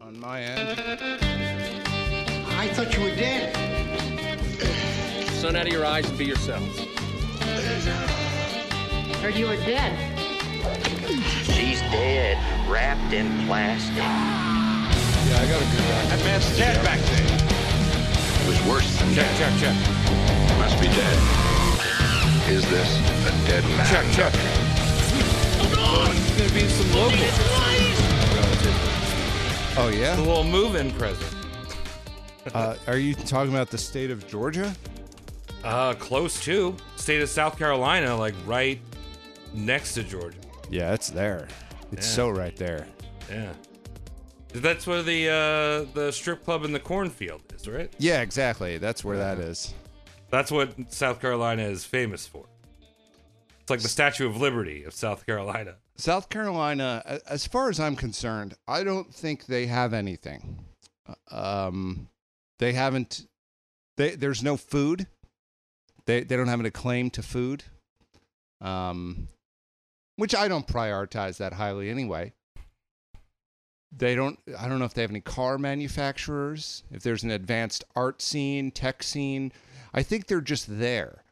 on my end. I thought you were dead. Sun out of your eyes and be yourselves. Heard you were dead. She's dead, wrapped in plastic. Yeah, I got a good one. That man's dead back there. It was worse than Check, dead. check, check. Must be dead. Is this a dead man? Check, check. There's gonna be some locals. Oh yeah. A yeah. little move-in present. Uh, are you talking about the state of Georgia? Uh, close to state of South Carolina, like right next to Georgia. Yeah, it's there. It's Yeah. so right there. Yeah. That's where the uh, the strip club in the cornfield is, right? Yeah, exactly. That's where that is. That's what South Carolina is famous for. It's like the Statue of Liberty of South Carolina. South Carolina, as far as I'm concerned, I don't think they have anything. Uh, Um, they haven't. They there's no food. They they don't have any claim to food. Um, which I don't prioritize that highly anyway. They don't. I don't know if they have any car manufacturers. If there's an advanced art scene, tech scene. I think they're just there.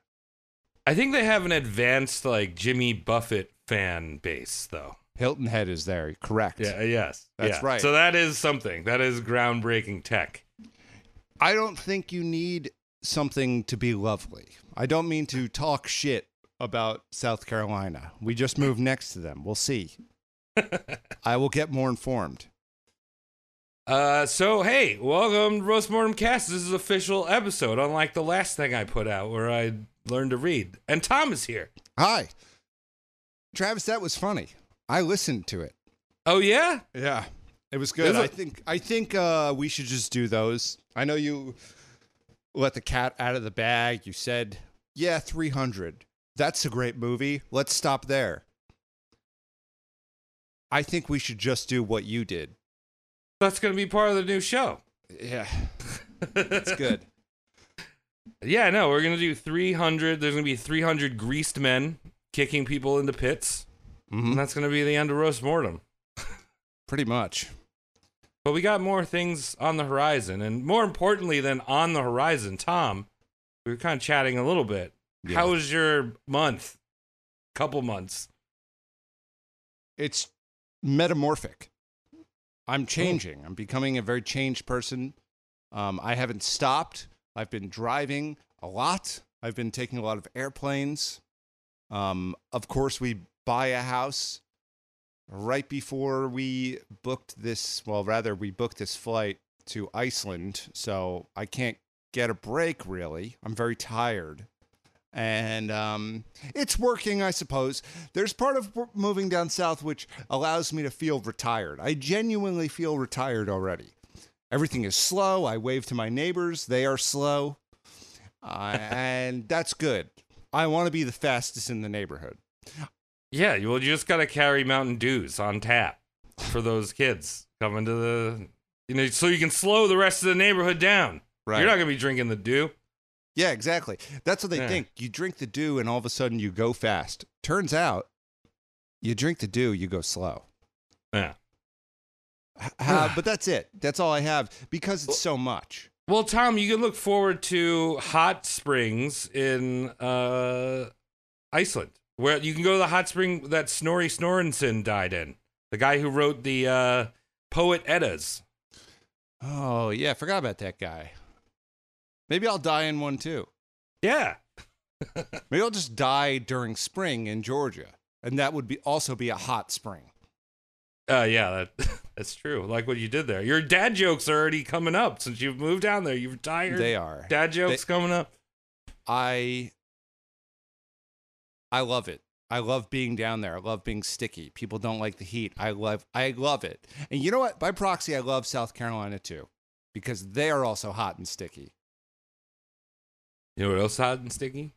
I think they have an advanced like Jimmy Buffett fan base though. Hilton Head is there. Correct. Yeah, yes. That's yeah. right. So that is something. That is groundbreaking tech. I don't think you need something to be lovely. I don't mean to talk shit about South Carolina. We just moved next to them. We'll see. I will get more informed. Uh, so hey, welcome to Roast Mortem Cast. This is official episode, unlike the last thing I put out where I learned to read. And Tom is here. Hi. Travis, that was funny. I listened to it. Oh yeah, Yeah. It was good. It? I think I think uh, we should just do those. I know you let the cat out of the bag. You said, "Yeah, 300. That's a great movie. Let's stop there." I think we should just do what you did. that's gonna be part of the new show. Yeah. That's good. Yeah, no, we're gonna do 300. There's gonna be 300 greased men kicking people into pits, Mhm. and that's gonna be the end of Roast Mortem. Pretty much. But we got more things on the horizon, and more importantly than on the horizon, Tom, we were kind of chatting a little bit. Yeah. How was your month? Couple months. It's metamorphic. I'm changing. I'm becoming a very changed person. Um, I haven't stopped. I've been driving a lot. I've been taking a lot of airplanes. Um, of course, we buy a house right before we booked this. Well, rather, we booked this flight to Iceland. So I can't get a break, really. I'm very tired. And um, it's working, I suppose. There's part of moving down south which allows me to feel retired. I genuinely feel retired already. Everything is slow. I wave to my neighbors, they are slow. Uh, and that's good. I want to be the fastest in the neighborhood. Yeah, you- well, you just gotta carry Mountain Dews on tap for those kids coming to the, you know, so you can slow the rest of the neighborhood down. Right. You're not gonna be drinking the dew. Yeah, exactly. That's what they Yeah. think. You drink the dew and all of a sudden you go fast. Turns out you drink the dew, you go slow. Yeah. H- uh, but that's it. That's all I have because it's so much. Well, Tom, you can look forward to hot springs in uh, Iceland, where you can go to the hot spring that Snorri Snorrenson died in. The guy who wrote the uh, poet Eddas. Oh, yeah. Forgot about that guy. Maybe I'll die in one too. Yeah. Maybe I'll just die during spring in Georgia. And that would be also be a hot spring. Uh, yeah, that, that's true. Like what you did there. Your dad jokes are already coming up since you've moved down there. You've retired. They are. Dad jokes coming up. I I love it. I love being down there. I love being sticky. People don't like the heat. I love I love it. And you know what? By proxy, I love South Carolina too. Because they are also hot and sticky. You know what else hot and sticky?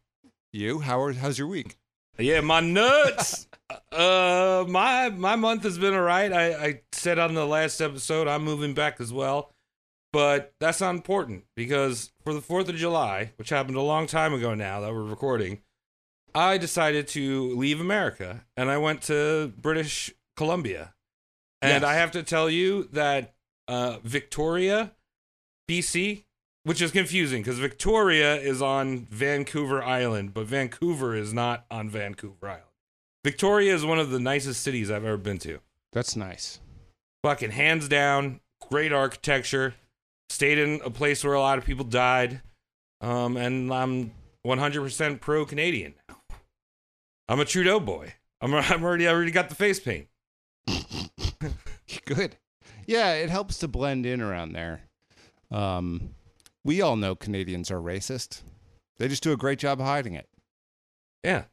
You? How are, how's your week? Yeah, my nuts. uh, my my month has been alright. I I said on the last episode I'm moving back as well, but that's not important because for the Fourth of July, which happened a long time ago now that we're recording, I decided to leave America and I went to British Columbia, and Yes. I have to tell you that uh, Victoria, BC, which is confusing because Victoria is on Vancouver Island, but Vancouver is not on Vancouver Island. Victoria is one of the nicest cities I've ever been to. That's nice. Fucking hands down, great architecture. Stayed in a place where a lot of people died. Um, and I'm 100% pro Canadian now. I'm a Trudeau boy. I'm, I'm already I already got the face paint. Good. Yeah, it helps to blend in around there. Um, we all know Canadians are racist. They just do a great job of hiding it. Yeah.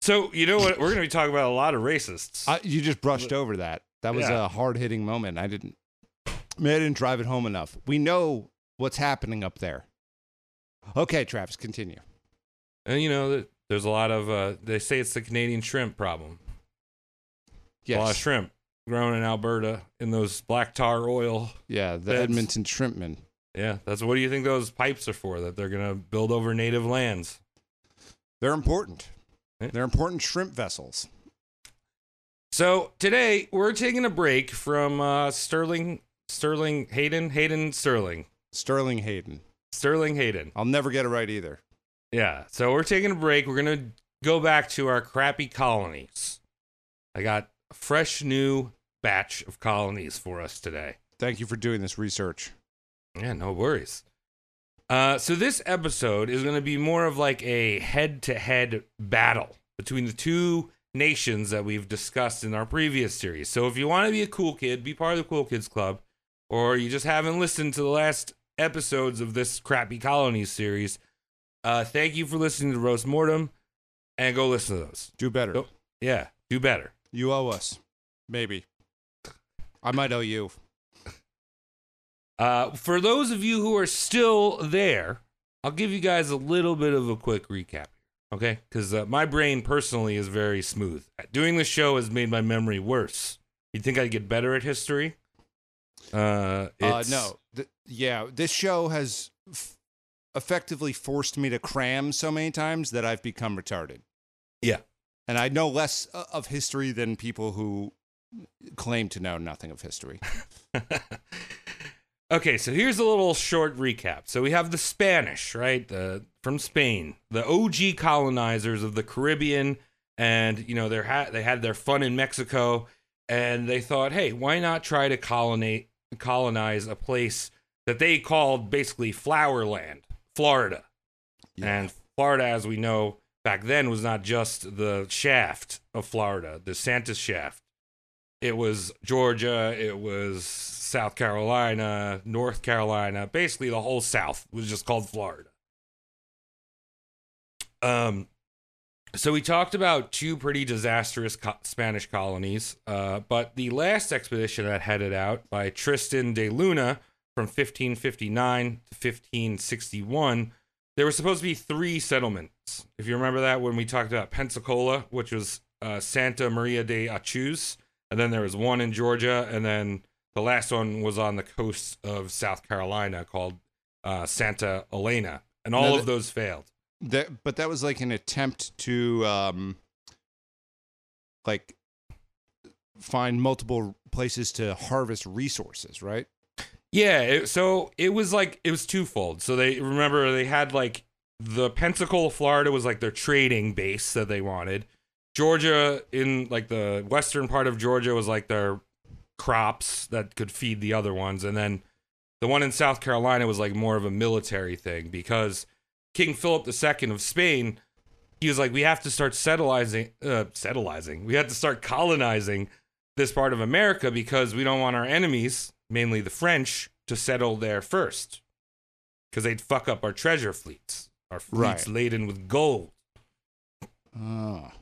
So you know what? We're going to be talking about a lot of racists. I, you just brushed over that. That was Yeah. a hard hitting moment. I didn't. I, mean, I didn't drive it home enough. We know what's happening up there. Okay, Travis, continue. and you know there's a lot of uh, they say it's the Canadian shrimp problem. A lot of shrimp grown in Alberta in those black tar oil. Yeah, the That's- Edmonton Shrimpman. Yeah, that's what do you think those pipes are for? That they're going to build over native lands. They're important. Yeah. They're important shrimp vessels. So today we're taking a break from uh, Sterling Sterling Hayden Hayden Sterling Sterling Hayden. Sterling Hayden. I'll never get it right either. Yeah. So we're taking a break. We're gonna go back to our crappy colonies. I got a fresh new batch of colonies for us today. Thank you for doing this research. Yeah, no worries. Uh, so this episode is going to be more of like a head-to-head battle between the two nations that we've discussed in our previous series. So if you want to be a cool kid, be part of the Cool Kids Club, or you just haven't listened to the last episodes of this crappy colonies series, uh, thank you for listening to Roast Mortem, and go listen to those. Do better. Nope. Yeah, do better. You owe us. Maybe. I might owe you. Uh, for those of you who are still there, I'll give you guys a little bit of a quick recap, okay? Because uh, my brain personally is very smooth. Doing this show has made my memory worse. You'd think I'd get better at history? Uh, Uh, no. Th- yeah, this show has f- effectively forced me to cram so many times that I've become retarded. Yeah. And I know less uh, of history than people who claim to know nothing of history. okay, so here's a little short recap. So we have the Spanish, right? The from Spain, the OG colonizers of the Caribbean, and you know they ha- they had their fun in Mexico, and they thought, hey, why not try to colonize colonize a place that they called basically Flower Land, Florida, and Florida, as we know back then, was not just the shaft of Florida, the Santa's shaft it was Georgia, it was South Carolina, North Carolina, basically the whole South was just called Florida. Um, so we talked about two pretty disastrous co- Spanish colonies, uh, but the last expedition that headed out by Tristan de Luna from 1559 to 1561, there were supposed to be three settlements. If you remember that when we talked about Pensacola, which was uh, Santa Maria de Ochuse, and then there was one in Georgia, and then the last one was on the coast of South Carolina called uh, Santa Elena, and all Now of those failed. That, but that was like an attempt to, um, like, find multiple places to harvest resources, right? Yeah, it, so it was like it was twofold. So they remember they had like the Pensacola, Florida was like their trading base that they wanted. Georgia in like the western part of Georgia was like their crops that could feed the other ones, and then the one in South Carolina was like more of a military thing because King Philip II of Spain, he was like, we have to start settlizing, uh. We had to start colonizing this part of America because we don't want our enemies, mainly the French, to settle there first. Because they'd fuck up our treasure fleets, our fleets Right. laden with gold, Oh.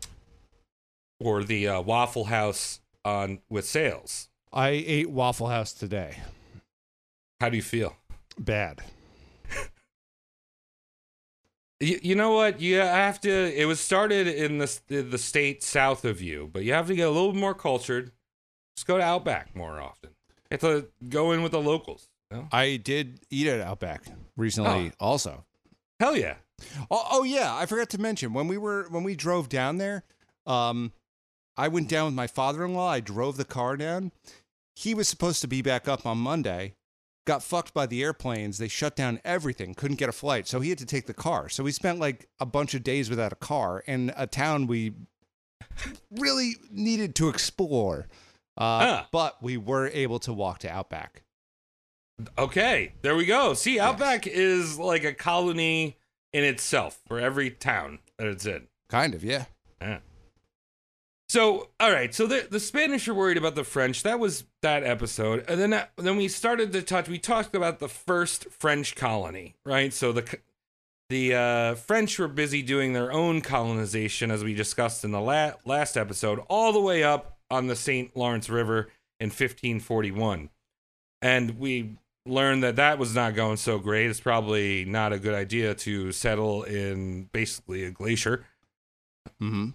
or the uh, Waffle House on with sales. I ate Waffle House today. How do you feel? Bad. You, you know what? You have to. It was started in the the state south of you, but you have to get a little more cultured. Just go to Outback more often. Have to go in with the locals. you know? I did eat at Outback recently, also. Hell yeah! Oh, oh yeah, I forgot to mention when we were when we drove down there. Um, I went down with my father-in-law. I drove the car down. he was supposed to be back up on Monday, got fucked by the airplanes. They shut down everything, couldn't get a flight. So he had to take the car. So we spent like a bunch of days without a car in a town we really needed to explore. Uh, Huh. But we were able to walk to Outback. Okay, there we go. See, Outback is like a colony in itself for every town that it's in. Kind of, yeah. Yeah. So, all right. So the the Spanish are worried about the French. That was that episode, and then that, then we started to touch. We talked about the first French colony, right? So the the uh, French were busy doing their own colonization, as we discussed in the la- last episode, all the way up on the St. Lawrence River in 1541, and we learned that that was not going so great. It's probably not a good idea to settle in basically a glacier. Mm-hmm.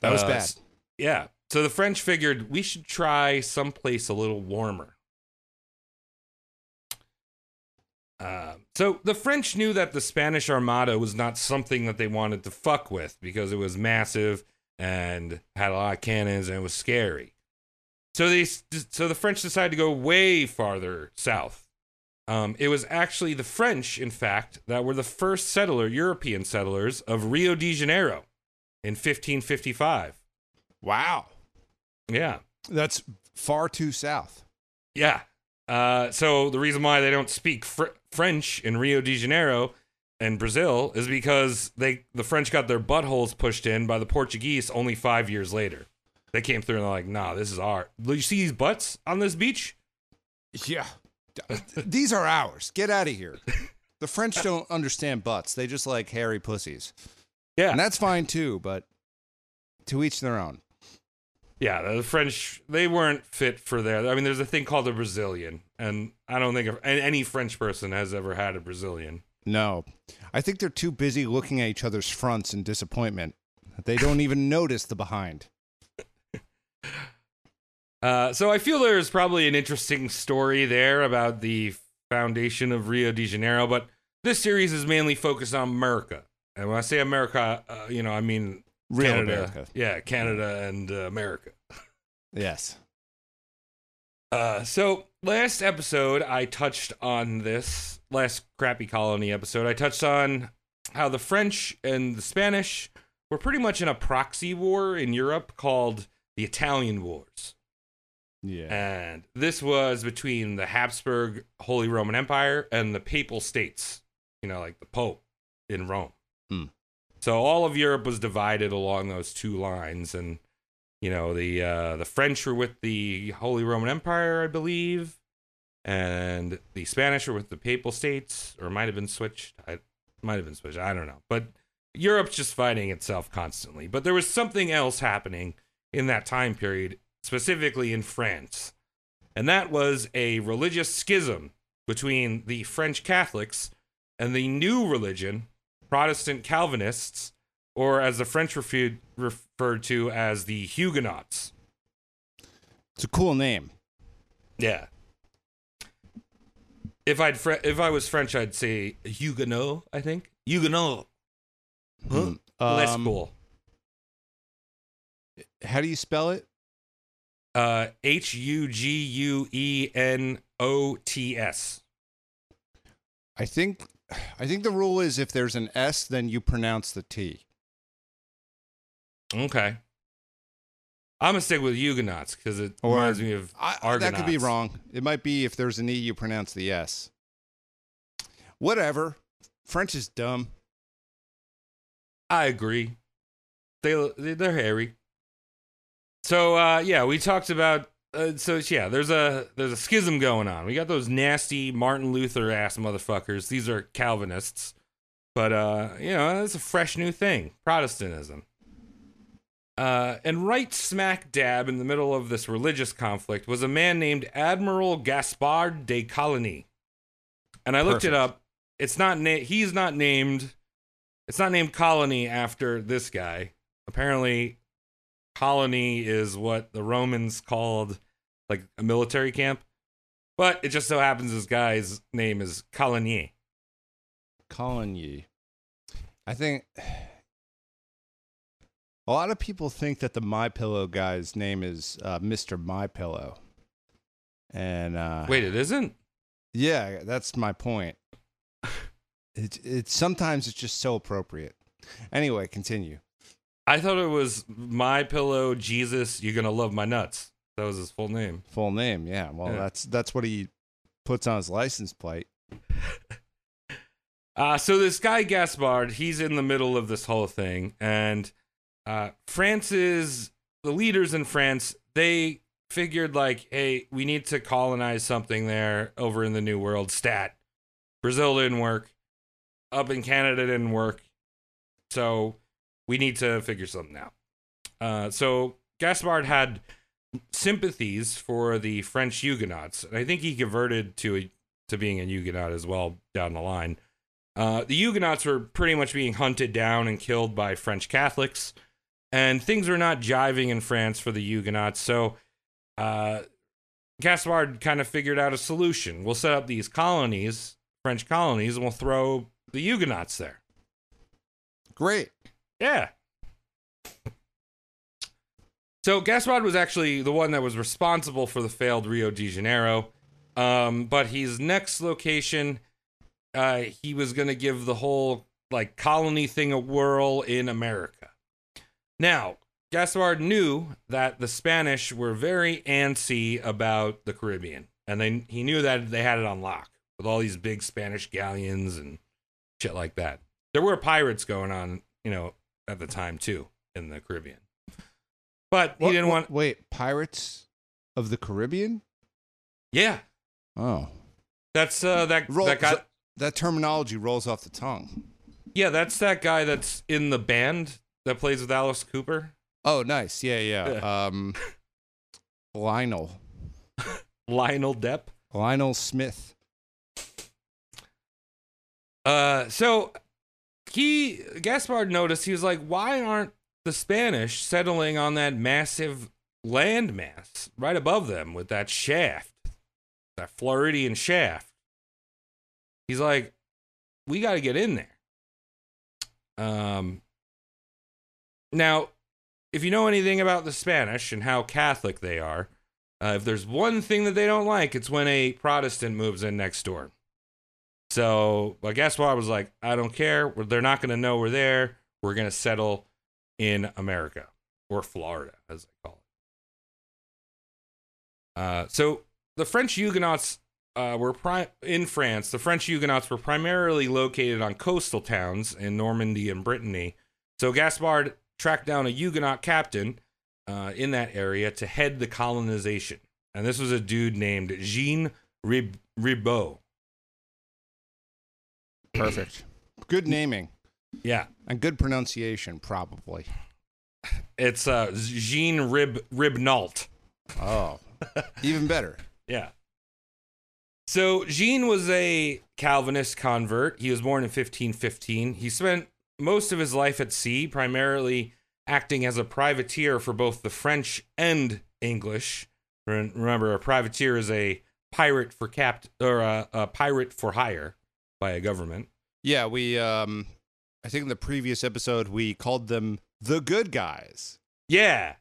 That was Uh, bad. Yeah. So the French figured we should try someplace a little warmer. Uh, so the French knew that the Spanish Armada was not something that they wanted to fuck with because it was massive and had a lot of cannons and it was scary. So they so the French decided to go way farther south. Um, it was actually the French, in fact, that were the first settler, European settlers of Rio de Janeiro in 1555. Wow. Yeah. That's far too south. Yeah. Uh, so the reason why they don't speak fr- French in Rio de Janeiro and Brazil is because they the French got their buttholes pushed in by the Portuguese only five years later. They came through and they're like, "Nah, this is our. Do you see these butts on this beach? Yeah. These are ours. Get out of here. The French don't understand butts. They just like hairy pussies. Yeah, And that's fine too, but to each their own. yeah. The French they weren't fit for there. I mean, there's a thing called a Brazilian, and I don't think any French person has ever had a Brazilian. No. I think they're too busy looking at each other's fronts in disappointment. They don't even notice the behind. Uh, so I feel there's probably an interesting story there about the foundation of Rio de Janeiro, but this series is mainly focused on America. And when I say America, uh, you know, I mean Real Canada. America. Yeah, Canada and uh, America. Yes. Uh, so last episode, I touched on this last crappy colony episode. I touched on how the French and the Spanish were pretty much in a proxy war in Europe called the Italian Wars. Yeah. And this was between the Habsburg Holy Roman Empire and the Papal States, you know, like the Pope in Rome. Hmm. So all of Europe was divided along those two lines, and you know the uh, the French were with the Holy Roman Empire, I believe, and the Spanish were with the Papal States, or might have been switched. I might have been switched. I don't know, but Europe's just fighting itself constantly. But there was something else happening in that time period, specifically in France, and that was a religious schism between the French Catholics and the new religion, Protestant Calvinists, or as the French refu- referred to as the Huguenots. It's a cool name. Yeah. If I'd fre- if I was French, I'd say Huguenot. I think Huguenot. Huh? Less Um, cool. How do you spell it? Uh, H U G U E N O T S. I think I think the rule is if there's an S, then you pronounce the T. Okay. I'm gonna stick with Huguenots because it Or- reminds me of I, Argonauts. that could be wrong. It might be if there's an E, you pronounce the S. Whatever. French is dumb. I agree. They they're hairy. So uh, yeah, we talked about. Uh, so yeah, there's a there's a schism going on. We got those nasty Martin Luther ass motherfuckers. These are Calvinists, but uh, you know it's a fresh new thing, Protestantism. Uh, and right smack dab in the middle of this religious conflict was a man named Admiral Gaspard de Coligny. And I looked it up. It's not na- he's not named it's not named Colony after this guy. Apparently, colony is what the Romans called like a military camp. But it just so happens this guy's name is Coligny. Coligny. I think a lot of people think that the My Pillow guy's name is uh, Mr. My Pillow. And uh, Wait, it isn't? yeah, that's my point. It it sometimes it's just so appropriate. Anyway, continue. I thought it was my pillow Jesus, you're gonna love my nuts. That was his full name. Full name, yeah. Well, Yeah. that's that's what he puts on his license plate. Uh, so this guy Gaspard, he's in the middle of this whole thing, and uh, France's the leaders in France, they figured like, hey, we need to colonize something there over in the New World. Stat, Brazil didn't work, up in Canada didn't work, so we need to figure something out. Uh, so Gaspard had sympathies for the French Huguenots, and I think he converted to a, to being a Huguenot as well down the line. Uh, the Huguenots were pretty much being hunted down and killed by French Catholics, and things were not jiving in France for the Huguenots. So, uh, Gaspard kind of figured out a solution. We'll set up these colonies, French colonies, and we'll throw the Huguenots there. Great. Yeah. So Gaspard was actually the one that was responsible for the failed Rio de Janeiro. Um, but his next location, uh, he was going to give the whole like colony thing a whirl in America. Now, Gaspard knew that the Spanish were very antsy about the Caribbean, and they he knew that they had it on lock with all these big Spanish galleons and shit like that. There were pirates going on, you know, at the time too in the Caribbean. But he What- didn't what- want Wait, Pirates of the Caribbean? Yeah. Oh, That's uh that Roll, that guy that, that terminology rolls off the tongue. Yeah, that's that guy that's in the band that plays with Alice Cooper. Oh, nice. Yeah, yeah. Um, Lionel, Lionel Depp. Lionel Smith. Uh, so he Gaspard noticed he was like, why aren't the Spanish settling on that massive landmass right above them with that shaft, that Floridian shaft? He's like, we got to get in there. Um. Now, if you know anything about the Spanish and how Catholic they are, uh, if there's one thing that they don't like, it's when a Protestant moves in next door. So, I guess what I was like, I don't care. They're not going to know we're there. We're going to settle in America or Florida, as I call it. Uh, so, the French Huguenots uh, were pri- in France. The French Huguenots were primarily located on coastal towns in Normandy and Brittany. So, Gaspard tracked down a Huguenot captain uh, in that area to head the colonization. And this was a dude named Jean Rib- Ribault. Perfect. Good naming Yeah. and good pronunciation, probably. It's uh Jean Rib Ribnault. Oh, even better. Yeah. So Jean was a Calvinist convert. He was born in 1515. He spent most of his life at sea, primarily acting as a privateer for both the French and English. Remember, a privateer is a pirate for capt or a, a pirate for hire by a government. Yeah, we. Um, I think in the previous episode we called them the good guys. Yeah,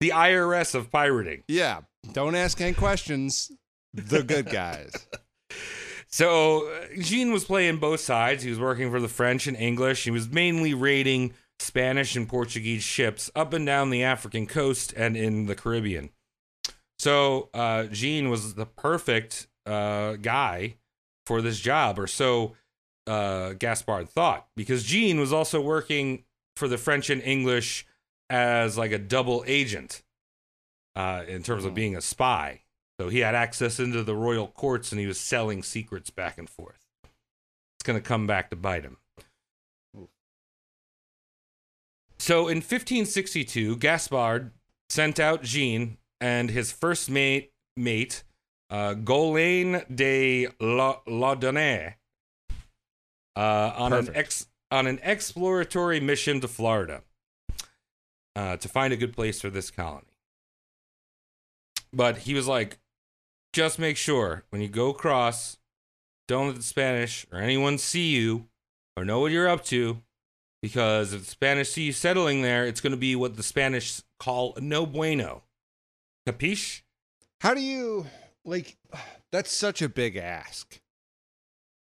the IRS of pirating. Yeah. Don't ask any questions. The good guys. So uh, Jean was playing both sides. He was working for the French and English. He was mainly raiding Spanish and Portuguese ships up and down the African coast and in the Caribbean. So uh, Jean was the perfect uh, guy for this job, or so uh, Gaspard thought, because Jean was also working for the French and English as like a double agent uh, in terms of being a spy. So he had access into the royal courts and he was selling secrets back and forth. It's going to come back to bite him. So in 1562, Gaspard sent out Jean and his first mate, mate uh, Goulaine de La- uh, on an ex on an exploratory mission to Florida uh, to find a good place for this colony. But he was like, just make sure when you go across, don't let the Spanish or anyone see you or know what you're up to. Because if the Spanish see you settling there, it's going to be what the Spanish call no bueno. Capiche? How do you like that's such a big ask.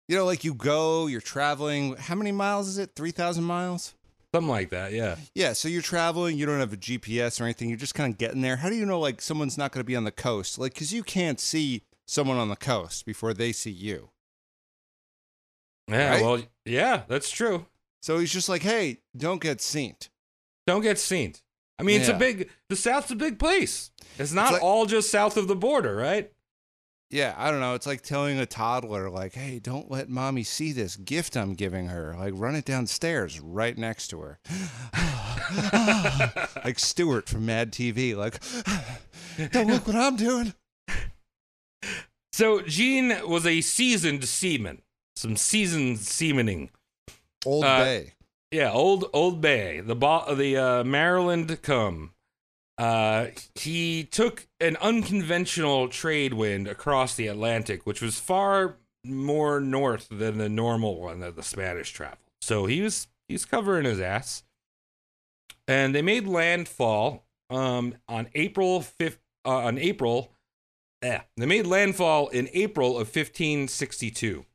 You know, like you go, you're traveling. How many miles is it? Three thousand miles. Something like that, yeah. Yeah, so you're traveling, you don't have a GPS or anything, you're just kind of getting there. How do you know like someone's not going to be on the coast? Like cuz you can't see someone on the coast before they see you. Yeah, Right? well, yeah, that's true. So he's just like, "Hey, don't get seen." Don't get seen. I mean, it's a big. The South's a big place. It's not like- all just south of the border, right? Yeah, I don't know. It's like telling a toddler like, "Hey, don't let mommy see this gift I'm giving her. Like run it downstairs right next to her." like Stewart from Mad TV like, "Don't look what I'm doing." So Jean was a seasoned seaman. Some seasoned seamening. Old Uh, Bay. Yeah, old old Bay, the bo- the uh, Maryland come. Uh, he took an unconventional trade wind across the Atlantic, which was far more north than the normal one that the Spanish traveled. So he was he's covering his ass. And they made landfall um, on April fifth. Uh, on April, yeah, they made landfall in April of 1562,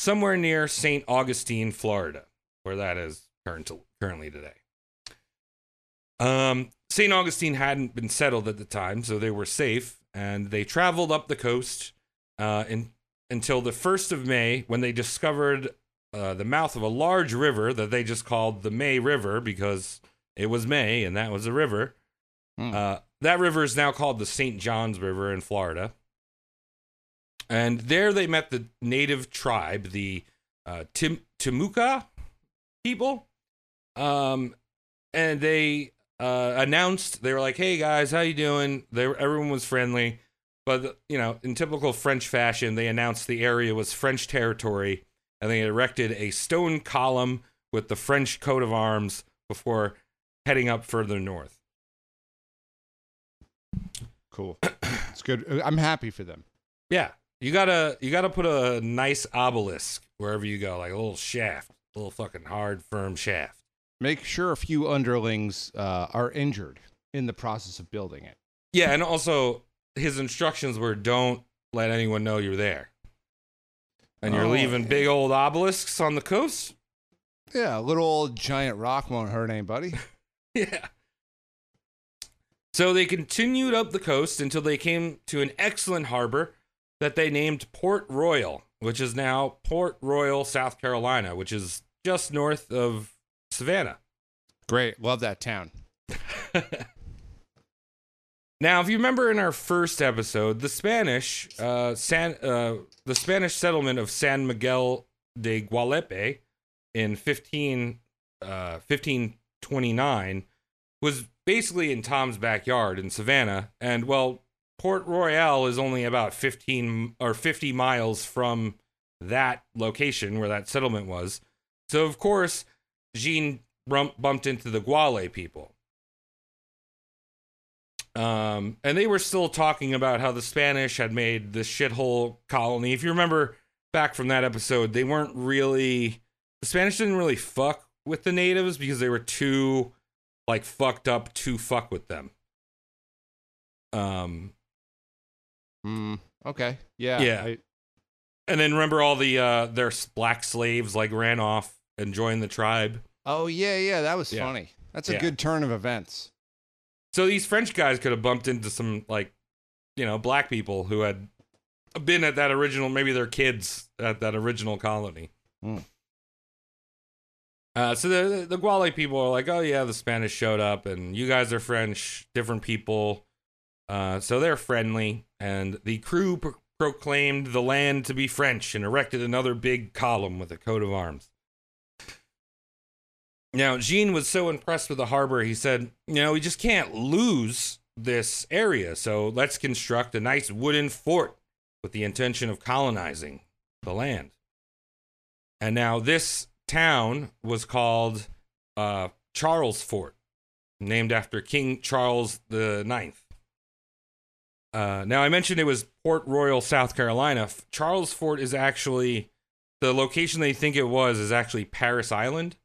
somewhere near Saint Augustine, Florida, where that is current, currently today. Um, St. Augustine hadn't been settled at the time, so they were safe, and they traveled up the coast uh, in, until the 1st of May when they discovered uh, the mouth of a large river that they just called the May River because it was May and that was a river. Hmm. Uh, that river is now called the St. Johns River in Florida. And there they met the native tribe, the uh, Tim- Timucua people. Um, and they uh, announced they were like, "Hey guys, how you doing?" They were, everyone was friendly, but you know, in typical French fashion, they announced the area was French territory, and they erected a stone column with the French coat of arms before heading up further north. Cool. It's good. I'm happy for them. Yeah, you gotta you gotta put a nice obelisk wherever you go, like a little shaft, a little fucking hard, firm shaft. Make sure a few underlings uh, are injured in the process of building it. Yeah, and also his instructions were don't let anyone know you're there. And you're Oh, leaving yeah. big old obelisks on the coast? Yeah, a little old giant rock won't hurt anybody. Yeah. So they continued up the coast until they came to an excellent harbor that they named Port Royal, which is now Port Royal, South Carolina, which is just north of Savannah. Great. Love that town. Now, if you remember in our first episode, the Spanish, uh, San, uh, the Spanish settlement of San Miguel de Gualdape in 15, uh, 1529 was basically in Tom's backyard in Savannah. And well, Port Royal is only about 15 or 50 miles from that location where that settlement was. So, of course, Jean bump- bumped into the Guale people. Um, and they were still talking about how the Spanish had made this shithole colony. If you remember back from that episode, they weren't really the Spanish didn't really fuck with the natives because they were too like fucked up to fuck with them. Um, Mm, okay. Yeah. Yeah. I- and then remember all the uh their black slaves like ran off and joined the tribe. oh yeah, yeah. That was Yeah. funny. That's a Yeah. good turn of events. So these French guys could have bumped into some like, you know, black people who had been at that original, maybe their kids at that original colony. Hmm. Uh, so the the Guale people are like, oh yeah, the Spanish showed up, and you guys are French, different people. Uh, so they're friendly, and the crew pro- proclaimed the land to be French and erected another big column with a coat of arms. Now, Jean was so impressed with the harbor, he said, You know, we just can't lose this area, so let's construct a nice wooden fort with the intention of colonizing the land. And now this town was called uh, Charlesfort, named after King Charles the Ninth. Uh, now, I mentioned it was Port Royal, South Carolina. Charlesfort is actually the location they think it was is actually Parris Island,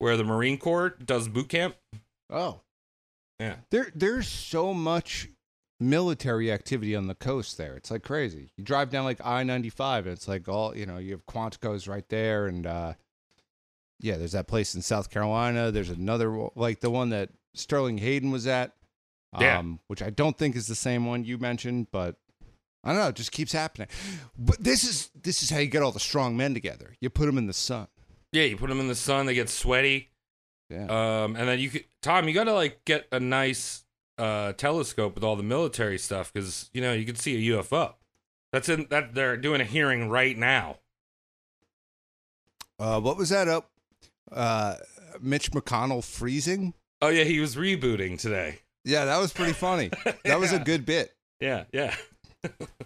where the Marine Corps does boot camp. Oh. Yeah. There, there's so much military activity on the coast there. It's like crazy. You drive down like I ninety five, and it's like all you know. You have Quantico's right there, and uh, yeah, there's that place in South Carolina. There's another like the one that Sterling Hayden was at, um, Yeah. which I don't think is the same one you mentioned, but I don't know. It just keeps happening. But this is this is how you get all the strong men together. You put them in the sun. Yeah, you put them in the sun, they get sweaty. Yeah. Um, and then you could, Tom, you got to like get a nice uh, telescope with all the military stuff because you know you can see a UFO. That's in that they're doing a hearing right now. Uh, what was that up? Uh, Mitch McConnell freezing. Oh yeah, he was rebooting today. Yeah, that was pretty funny. That was a good bit. Yeah, yeah,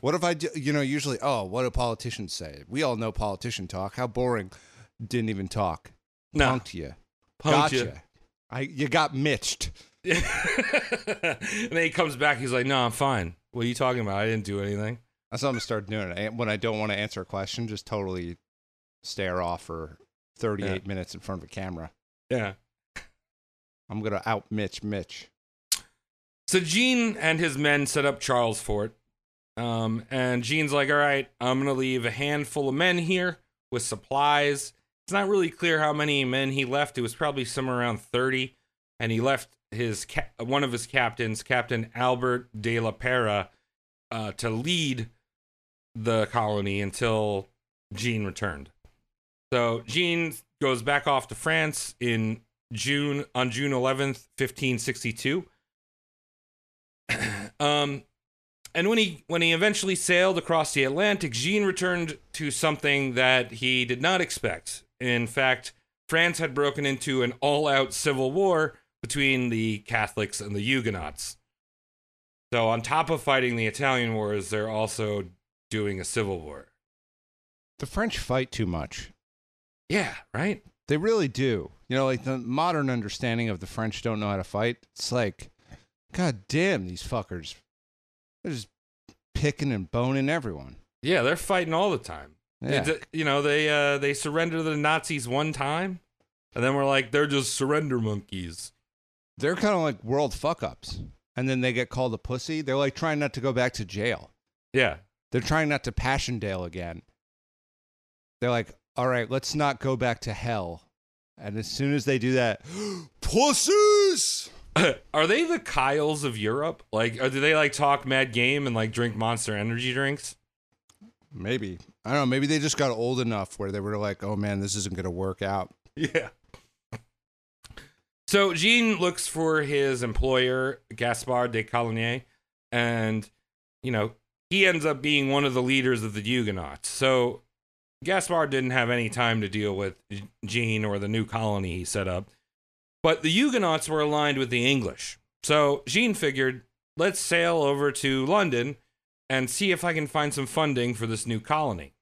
What if I, do- you know, usually, oh, what do politicians say? We all know politician talk. How boring. Didn't even talk. no, Punked you. punked Gotcha. you. I, you got mitched. and then he comes back. He's like, "No, I'm fine. What are you talking about? I didn't do anything." That's what I'm gonna start doing. it. When I don't want to answer a question, just totally stare off for 38 minutes in front of a camera. Yeah. I'm gonna out Mitch Mitch. So Jean and his men set up Charlesfort. Um, and Jean's like, all right, I'm going to leave a handful of men here with supplies. It's not really clear how many men he left. It was probably somewhere around 30. And he left his ca- one of his captains, Captain Albert de la Pera, uh, to lead the colony until Jean returned. So Jean goes back off to France in June on June 11th, 1562. um, and when he when he eventually sailed across the Atlantic, Jean returned to something that he did not expect. In fact, France had broken into an all-out civil war between the Catholics and the Huguenots. So, on top of fighting the Italian wars, they're also doing a civil war. The French fight too much. Yeah, right. They really do. You know, like the modern understanding of the French don't know how to fight. It's like, God damn, these fuckers. They're just picking and boning everyone. Yeah, they're fighting all the time. Yeah. D- you know, they uh they surrendered to the Nazis one time, and then we're like, they're just surrender monkeys. They're kind of like world fuck ups. And then they get called a pussy. They're like trying not to go back to jail. Yeah, They're trying not to Passchendaele again. They're like, all right, let's not go back to hell. And as soon as they do that, pussies! are they the Kyles of Europe? Like, or do they like talk mad game and like drink Monster Energy drinks? Maybe. I don't know. Maybe they just got old enough where they were like, oh man, this isn't going to work out. Yeah. So Jean looks for his employer, Gaspard de Coligny, and you know he ends up being one of the leaders of the Huguenots. So Gaspard didn't have any time to deal with Jean or the new colony he set up, but the Huguenots were aligned with the English. So Jean figured, let's sail over to London and see if I can find some funding for this new colony.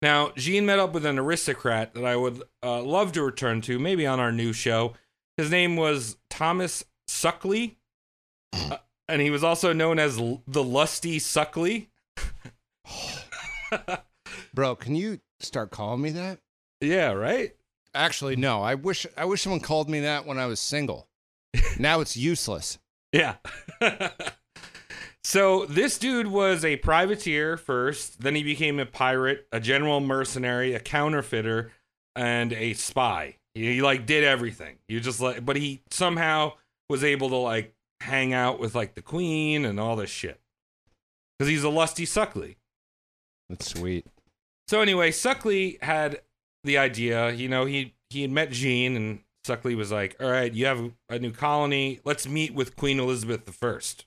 Now, Jean met up with an aristocrat that I would uh, love to return to, maybe on our new show. His name was Thomas Suckley, uh, and he was also known as L- the Lusty Suckley. Bro, can you start calling me that? Yeah, right? Actually, no. I wish I wish someone called me that when I was single. now it's useless. Yeah. so this dude was a privateer first, then he became a pirate, a general mercenary, a counterfeiter, and a spy. He, he, like did everything. You just like, but he somehow was able to like hang out with like the queen and all this shit because he's a lusty Suckley. That's sweet. So anyway, Suckley had the idea. You know, he he had met Jean, and Suckley was like, "All right, you have a new colony. Let's meet with Queen Elizabeth I."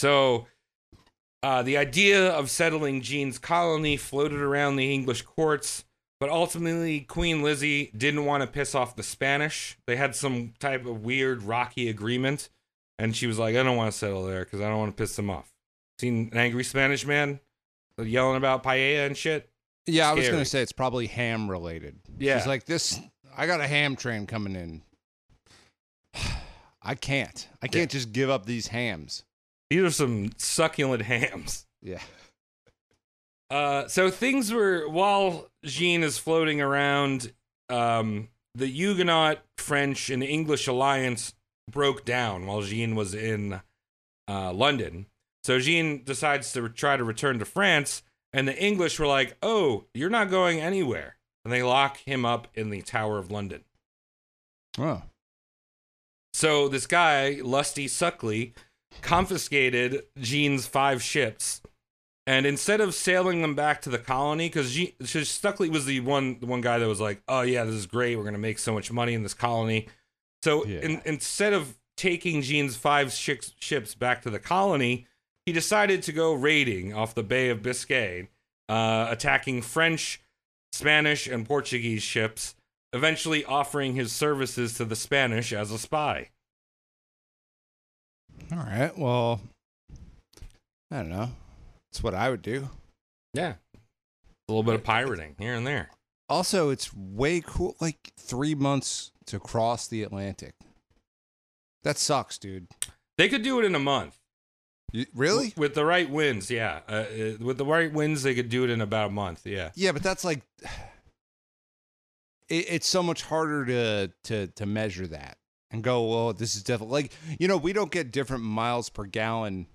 So, uh, the idea of settling Jean's colony floated around the English courts, but ultimately, Queen Lizzie didn't want to piss off the Spanish. They had some type of weird, rocky agreement, and she was like, "I don't want to settle there because I don't want to piss them off." Seen an angry Spanish man yelling about paella and shit? Yeah, I was gonna say it's probably ham related. Yeah. She's like this. I got a ham train coming in. I can't. I can't just give up these hams. These are some succulent hams. Yeah. Uh, so things were while Jean is floating around, um, the Huguenot, French, and English alliance broke down while Jean was in uh, London. So Jean decides to try to return to France, and the English were like, "Oh, you're not going anywhere," and they lock him up in the Tower of London. Oh. So this guy, Lusty Suckley, confiscated Jean's five ships, and instead of sailing them back to the colony, because Stuckley was the one the one guy that was like, "Oh yeah, this is great. We're gonna make so much money in this colony." So Yeah. in, instead of taking Jean's five ships ships back to the colony, he decided to go raiding off the Bay of Biscay, uh, attacking French, Spanish, and Portuguese ships, eventually offering his services to the Spanish as a spy. All right. Well, I don't know. That's what I would do. Yeah. A little bit of pirating here and there. Also, it's way cool. Like three months to cross the Atlantic. That sucks, dude. They could do it in a month. You, really? With the right winds, yeah. Uh, uh, with the right winds, they could do it in about a month, yeah. Yeah, but that's like it, it's so much harder to to to measure that and go, "Oh, this is definitely like you know we don't get different miles per gallon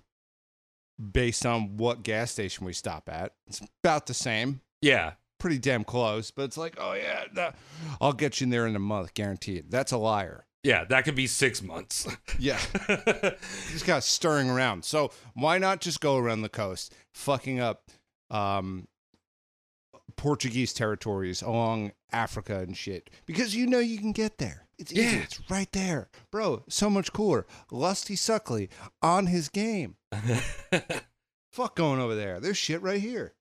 based on what gas station we stop at. It's about the same, Yeah. pretty damn close. But it's like, oh yeah, that, I'll get you in there in a month, guaranteed. That's a liar. Yeah, that could be six months. Yeah, just got stirring around. So why not just go around the coast, fucking up um, Portuguese territories along Africa and shit? Because you know you can get there. It's easy. Yeah. It's right there, bro. So much cooler. Lusty Suckley on his game. Fuck going over there. There's shit right here.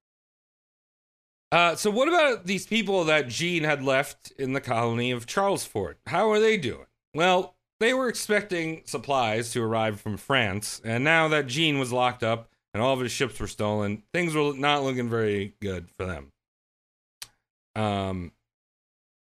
Uh, so what about these people that Jean had left in the colony of Charlesfort? How are they doing? Well, they were expecting supplies to arrive from France, and now that Jean was locked up and all of his ships were stolen, things were not looking very good for them. Um,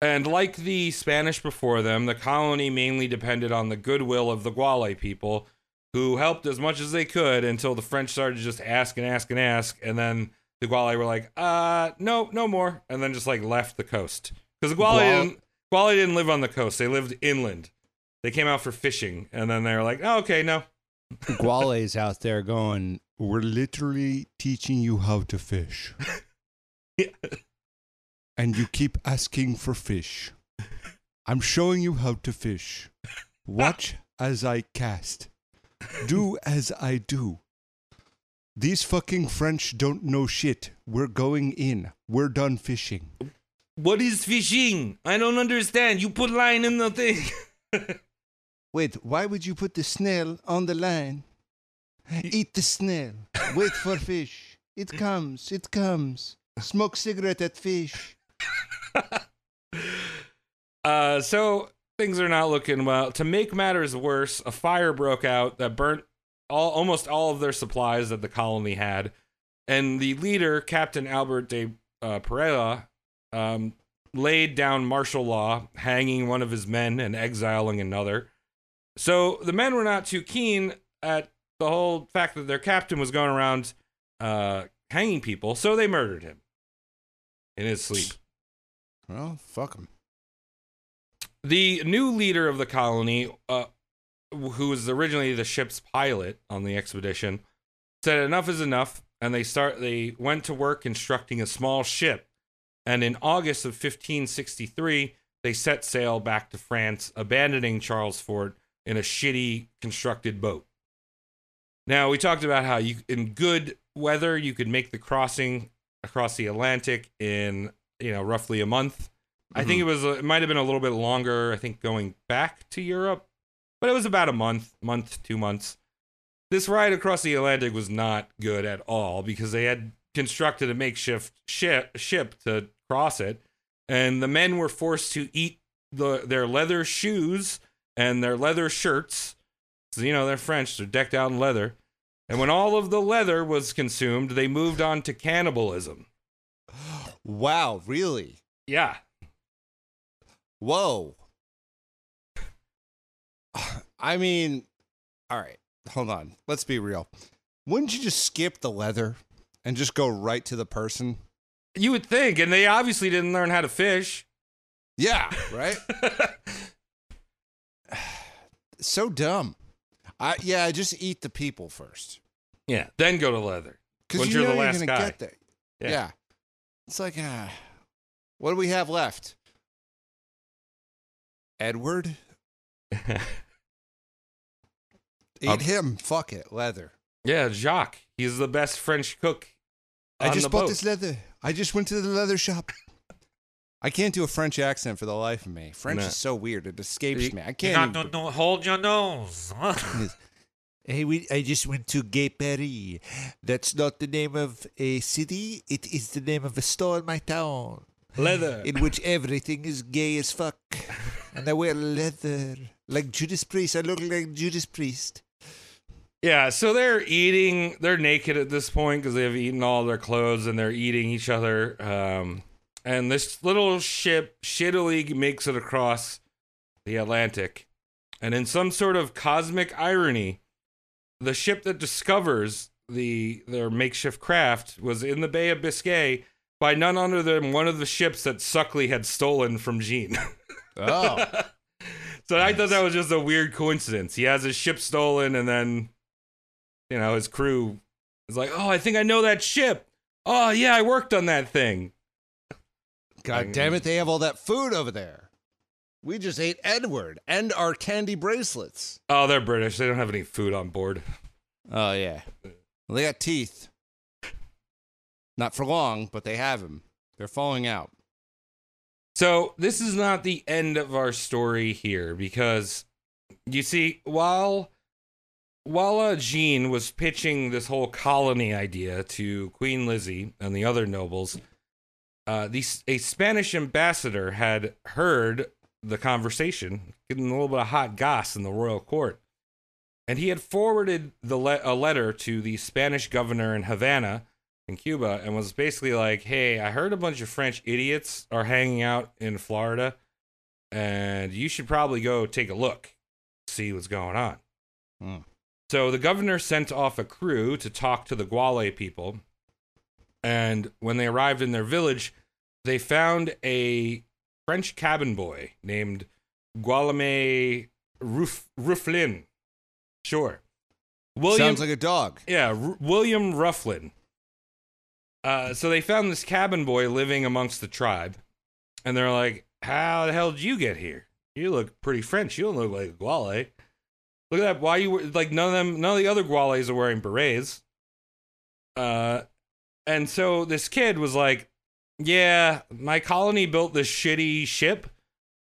and like the Spanish before them, the colony mainly depended on the goodwill of the Guale people, who helped as much as they could until the French started to just ask and ask and ask, and then the Guale were like, uh, no, no more, and then just like left the coast because the Guale Gual- didn't, Guale didn't live on the coast; they lived inland. They came out for fishing, and then they were like, oh, okay, no, Guale's out there going, We're literally teaching you how to fish. and you keep asking for fish. I'm showing you how to fish. Watch as I cast. Do as I do. These fucking French don't know shit. We're going in. We're done fishing. what is fishing? I don't understand. You put line in the thing. Wait, why would you put the snail on the line? Eat the snail. Wait for fish. It comes. It comes. Smoke cigarette at fish. Uh, so things are not looking well. To make matters worse, a fire broke out that burnt all almost all of their supplies that the colony had, and the leader, Captain Albert de uh, Pereira, um, laid down martial law, hanging one of his men and exiling another. So the men were not too keen at the whole fact that their captain was going around uh, hanging people, so they murdered him in his sleep. Well, fuck them. the new leader of the colony, uh, who was originally the ship's pilot on the expedition, said enough is enough, and they start. They went to work constructing a small ship, and in August of 1563, they set sail back to France, abandoning Charlesfort in a shitty constructed boat. Now we talked about how you, in good weather, you could make the crossing across the Atlantic in you know roughly a month. I think mm-hmm. it was it might have been a little bit longer. I think going back to Europe, but it was about a month, month, two months. This ride across the Atlantic was not good at all because they had constructed a makeshift ship, ship to cross it, and the men were forced to eat the their leather shoes and their leather shirts. So, you know they're French; they're decked out in leather. And when all of the leather was consumed, they moved on to cannibalism. Wow, really? Yeah, Whoa. I mean, all right, hold on. Let's be real. Wouldn't you just skip the leather and just go right to the person? you would think, and they obviously didn't learn how to fish. Yeah, right? so dumb. I yeah, I just eat the people first. Yeah, then go to leather. Because you you're know the you're last guy. get there. Yeah. Yeah. It's like, ah, what do we have left? Edward? Eat Um, him. Fuck it. Leather. yeah, Jacques. He's the best French cook. I just bought boat. this leather. I just went to the leather shop. I can't do a French accent for the life of me. French No. is so weird. It escapes You- me. I can't. got even- hold your nose. Hey, we, I just went to Gay Paris. That's not the name of a city. It is the name of a store in my town, Leather. in which everything is gay as fuck. And I wear leather. Like Judas Priest. I look like Judas Priest. Yeah, so they're eating. They're naked at this point because they've eaten all their clothes and they're eating each other. Um, and this little ship shittily makes it across the Atlantic. And in some sort of cosmic irony, the ship that discovers the their makeshift craft was in the Bay of Biscay by none other than one of the ships that Suckley had stolen from Jean. Oh. So I thought that was just a weird coincidence. He has his ship stolen, and then, you know, his crew is like, "Oh, I think I know that ship. Oh, yeah, I worked on that thing." God damn it, they have all that food over there. We just ate Edward and our candy bracelets. Oh, they're British. They don't have any food on board. Oh, yeah. Well, they got teeth. Not for long, but they have them. They're falling out. So this is not the end of our story here because you see, while while uh, Jean was pitching this whole colony idea to Queen Lizzie and the other nobles, uh, the, a Spanish ambassador had heard the conversation, getting a little bit of hot goss in the royal court, and he had forwarded the le- a letter to the Spanish governor in Havana in Cuba and was basically like, "Hey, I heard a bunch of French idiots are hanging out in Florida, and you should probably go take a look, see what's going on." Hmm. So the governor sent off a crew to talk to the Guale people, and when they arrived in their village, they found a French cabin boy named Guillaume Ruf- Rufflin. Sure. William, Sounds like a dog. yeah, R- William Rufflin. Uh, so they found this cabin boy living amongst the tribe, and they're like, "How the hell did you get here? You look pretty French. You don't look like a Guale. Look at that. Why you were- like none of them? None of the other Guales are wearing berets." Uh, and so this kid was like, "Yeah, my colony built this shitty ship,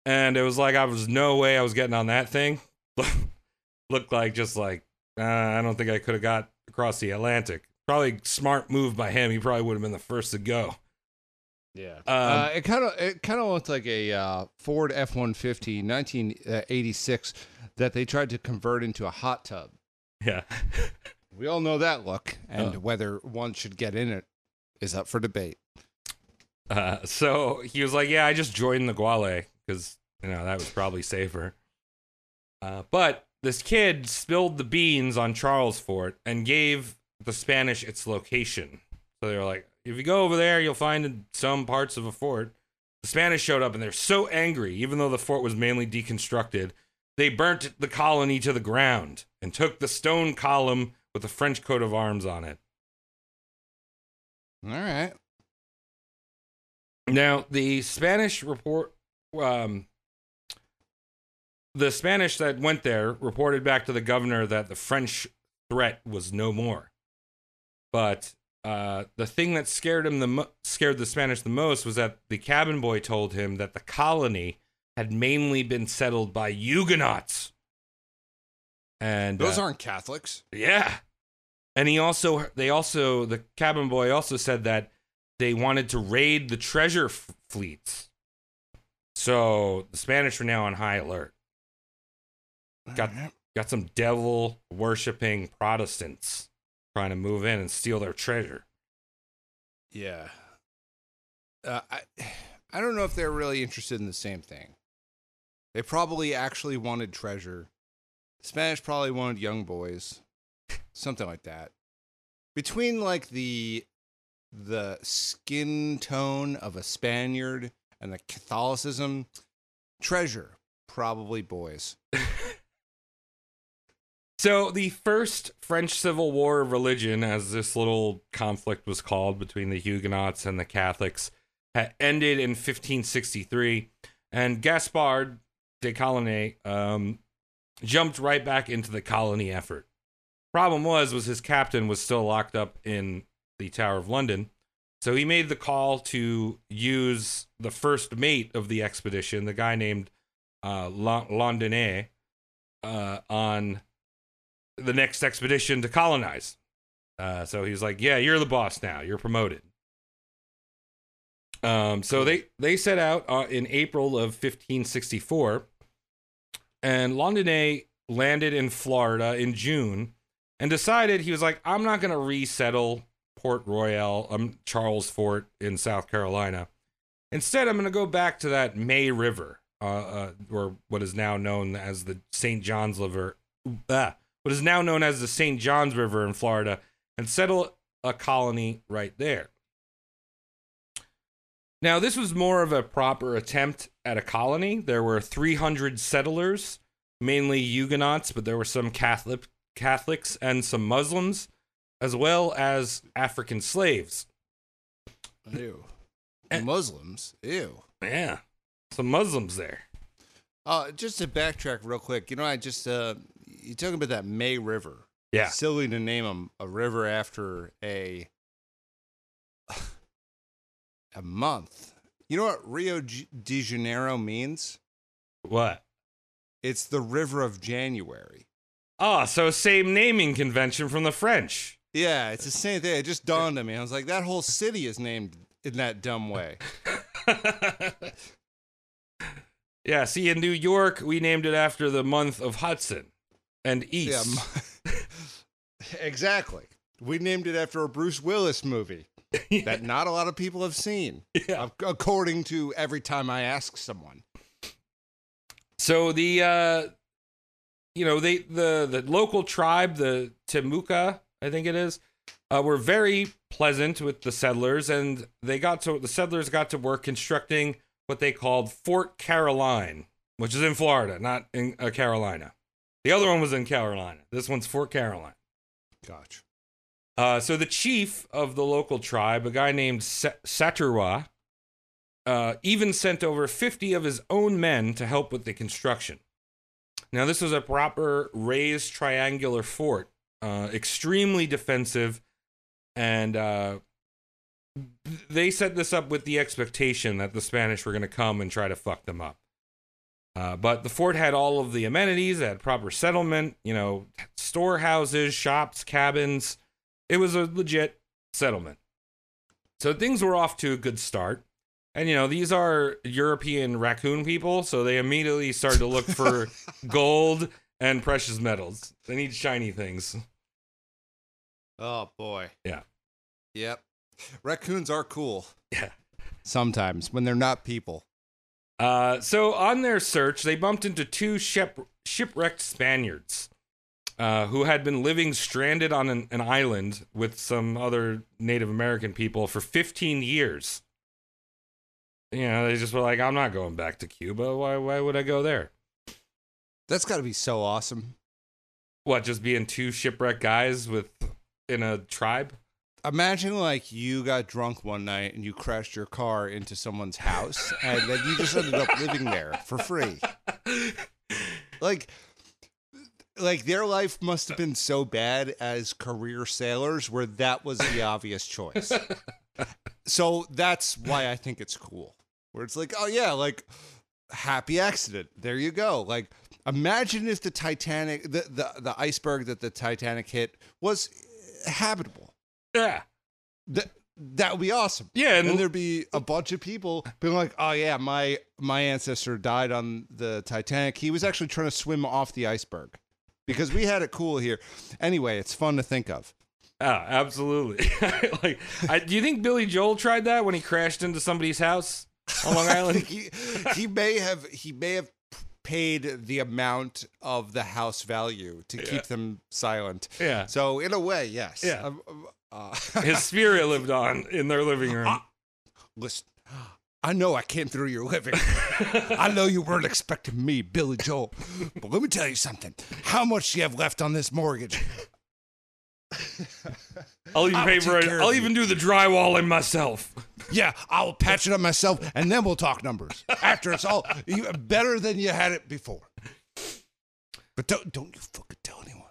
and it was like I was no way I was getting on that thing. Looked like just like uh, I don't think I could have got across the Atlantic. Probably smart move by him. He probably would have been the first to go. Yeah. Um, uh, it kind of it kind of looked like a uh, Ford F one fifty, nineteen eighty six, that they tried to convert into a hot tub. Yeah. We all know that look, and Oh. whether one should get in it is up for debate. Uh, so he was like, "Yeah, I just joined the Guale because you know that was probably safer." Uh, but this kid spilled the beans on Charlesfort and gave the Spanish its location. So they were like, "If you go over there, you'll find some parts of a fort." The Spanish showed up and they're so angry, even though the fort was mainly deconstructed, they burnt the colony to the ground and took the stone column with the French coat of arms on it. All right. Now, the Spanish report, um, the Spanish that went there reported back to the governor that the French threat was no more. But uh, the thing that scared him the mo- scared the Spanish the most was that the cabin boy told him that the colony had mainly been settled by Huguenots. And Those uh, aren't Catholics. yeah. And he also, they also, the cabin boy also said that they wanted to raid the treasure f- fleets. So the Spanish were now on high alert. Got, got some devil worshiping Protestants trying to move in and steal their treasure. Yeah. Uh, I I don't know if they're really interested in the same thing. They probably actually wanted treasure. Spanish probably wanted young boys, something like that. Between like the the skin tone of a Spaniard and the Catholicism, treasure probably boys. So the first French Civil War of religion, as this little conflict was called between the Huguenots and the Catholics, had ended in 1563, and Gaspard de Coligny um, jumped right back into the colony effort. Problem was, was his captain was still locked up in the Tower of London, so he made the call to use the first mate of the expedition, the guy named uh, Lon- Londonais, uh, on the next expedition to colonize. Uh, so he's like, "Yeah, you're the boss now. You're promoted." Um, so they they set out uh, in April of 1564, and Londonais landed in Florida in June, and decided he was like, "I'm not going to resettle Port Royal, um, Charlesfort in South Carolina. Instead, I'm going to go back to that May River, uh, uh, or what is now known as the St. John's River, ah, what is now known as the St. John's River in Florida, and settle a colony right there. Now, this was more of a proper attempt at a colony. There were 300 settlers, mainly Huguenots, but there were some Catholic Catholics and some Muslims, as well as African slaves. Ew. And- Muslims. Ew. Yeah, some Muslims there. Uh, just to backtrack real quick, you know, I just uh, you talking about that May River. Yeah. silly to name them a river after a a month. You know what Rio de Janeiro means? What? It's the river of January. Oh, so same naming convention from the French. Yeah, it's the same thing. It just dawned on me. I was like, that whole city is named in that dumb way. yeah, see, in New York, we named it after the month of Hudson and East. m- exactly. We named it after a Bruce Willis movie that not a lot of people have seen, Yeah. according to every time I ask someone. So the uh you know, they the the local tribe, the Timucua, I think it is, uh, were very pleasant with the settlers and they got to the settlers got to work constructing what they called Fort Caroline, which is in Florida, not in uh, Carolina. The other one was in Carolina. This one's Fort Caroline. Gotcha. Uh, so the chief of the local tribe, a guy named Sa- Saturiwa, uh, even sent over 50 of his own men to help with the construction. Now, this was a proper raised triangular fort, uh, extremely defensive, and uh, they set this up with the expectation that the Spanish were going to come and try to fuck them up. Uh, but the fort had all of the amenities, it had proper settlement, you know, storehouses, shops, cabins. It was a legit settlement. So things were off to a good start. And, you know, these are European raccoon people, so they immediately started to look for gold and precious metals. They need shiny things. Oh boy. Yeah. Yep. Raccoons are cool. Yeah. Sometimes when they're not people. Uh, so on their search, they bumped into two ship- shipwrecked Spaniards uh, who had been living stranded on an, an island with some other Native American people for 15 years. You know, they just were like, "I'm not going back to Cuba. Why? Why would I go there? That's got to be so awesome. What? Just being two shipwrecked guys with in a tribe? Imagine like you got drunk one night and you crashed your car into someone's house and then you just ended up living there for free. Like like their life must have been so bad as career sailors where that was the obvious choice. So that's why I think it's cool. Where it's like, oh yeah, like happy accident. There you go. Like imagine if the Titanic the the, the iceberg that the Titanic hit was habitable. Yeah. That that would be awesome. Yeah, and- and there'd be a bunch of people being like, "Oh yeah, my my ancestor died on the Titanic. He was actually trying to swim off the iceberg because we had it cool here." Anyway, it's fun to think of. Ah, absolutely. like, I, do you think Billy Joel tried that when he crashed into somebody's house on Long Island? he he may have he may have paid the amount of the house value to keep them silent. Yeah. So in a way, yes. Yeah. Um, um, uh, His spirit lived on in their living room. listen, I know I came through your living. I know you weren't expecting me, Billy Joel. But let me tell you something. How much do you have left on this mortgage? I'll even I pay for it. I'll even do the drywalling myself. Yeah, I'll patch it up myself, and then we'll talk numbers. After it's all you, better than you had it before. But don't don't you fucking tell anyone.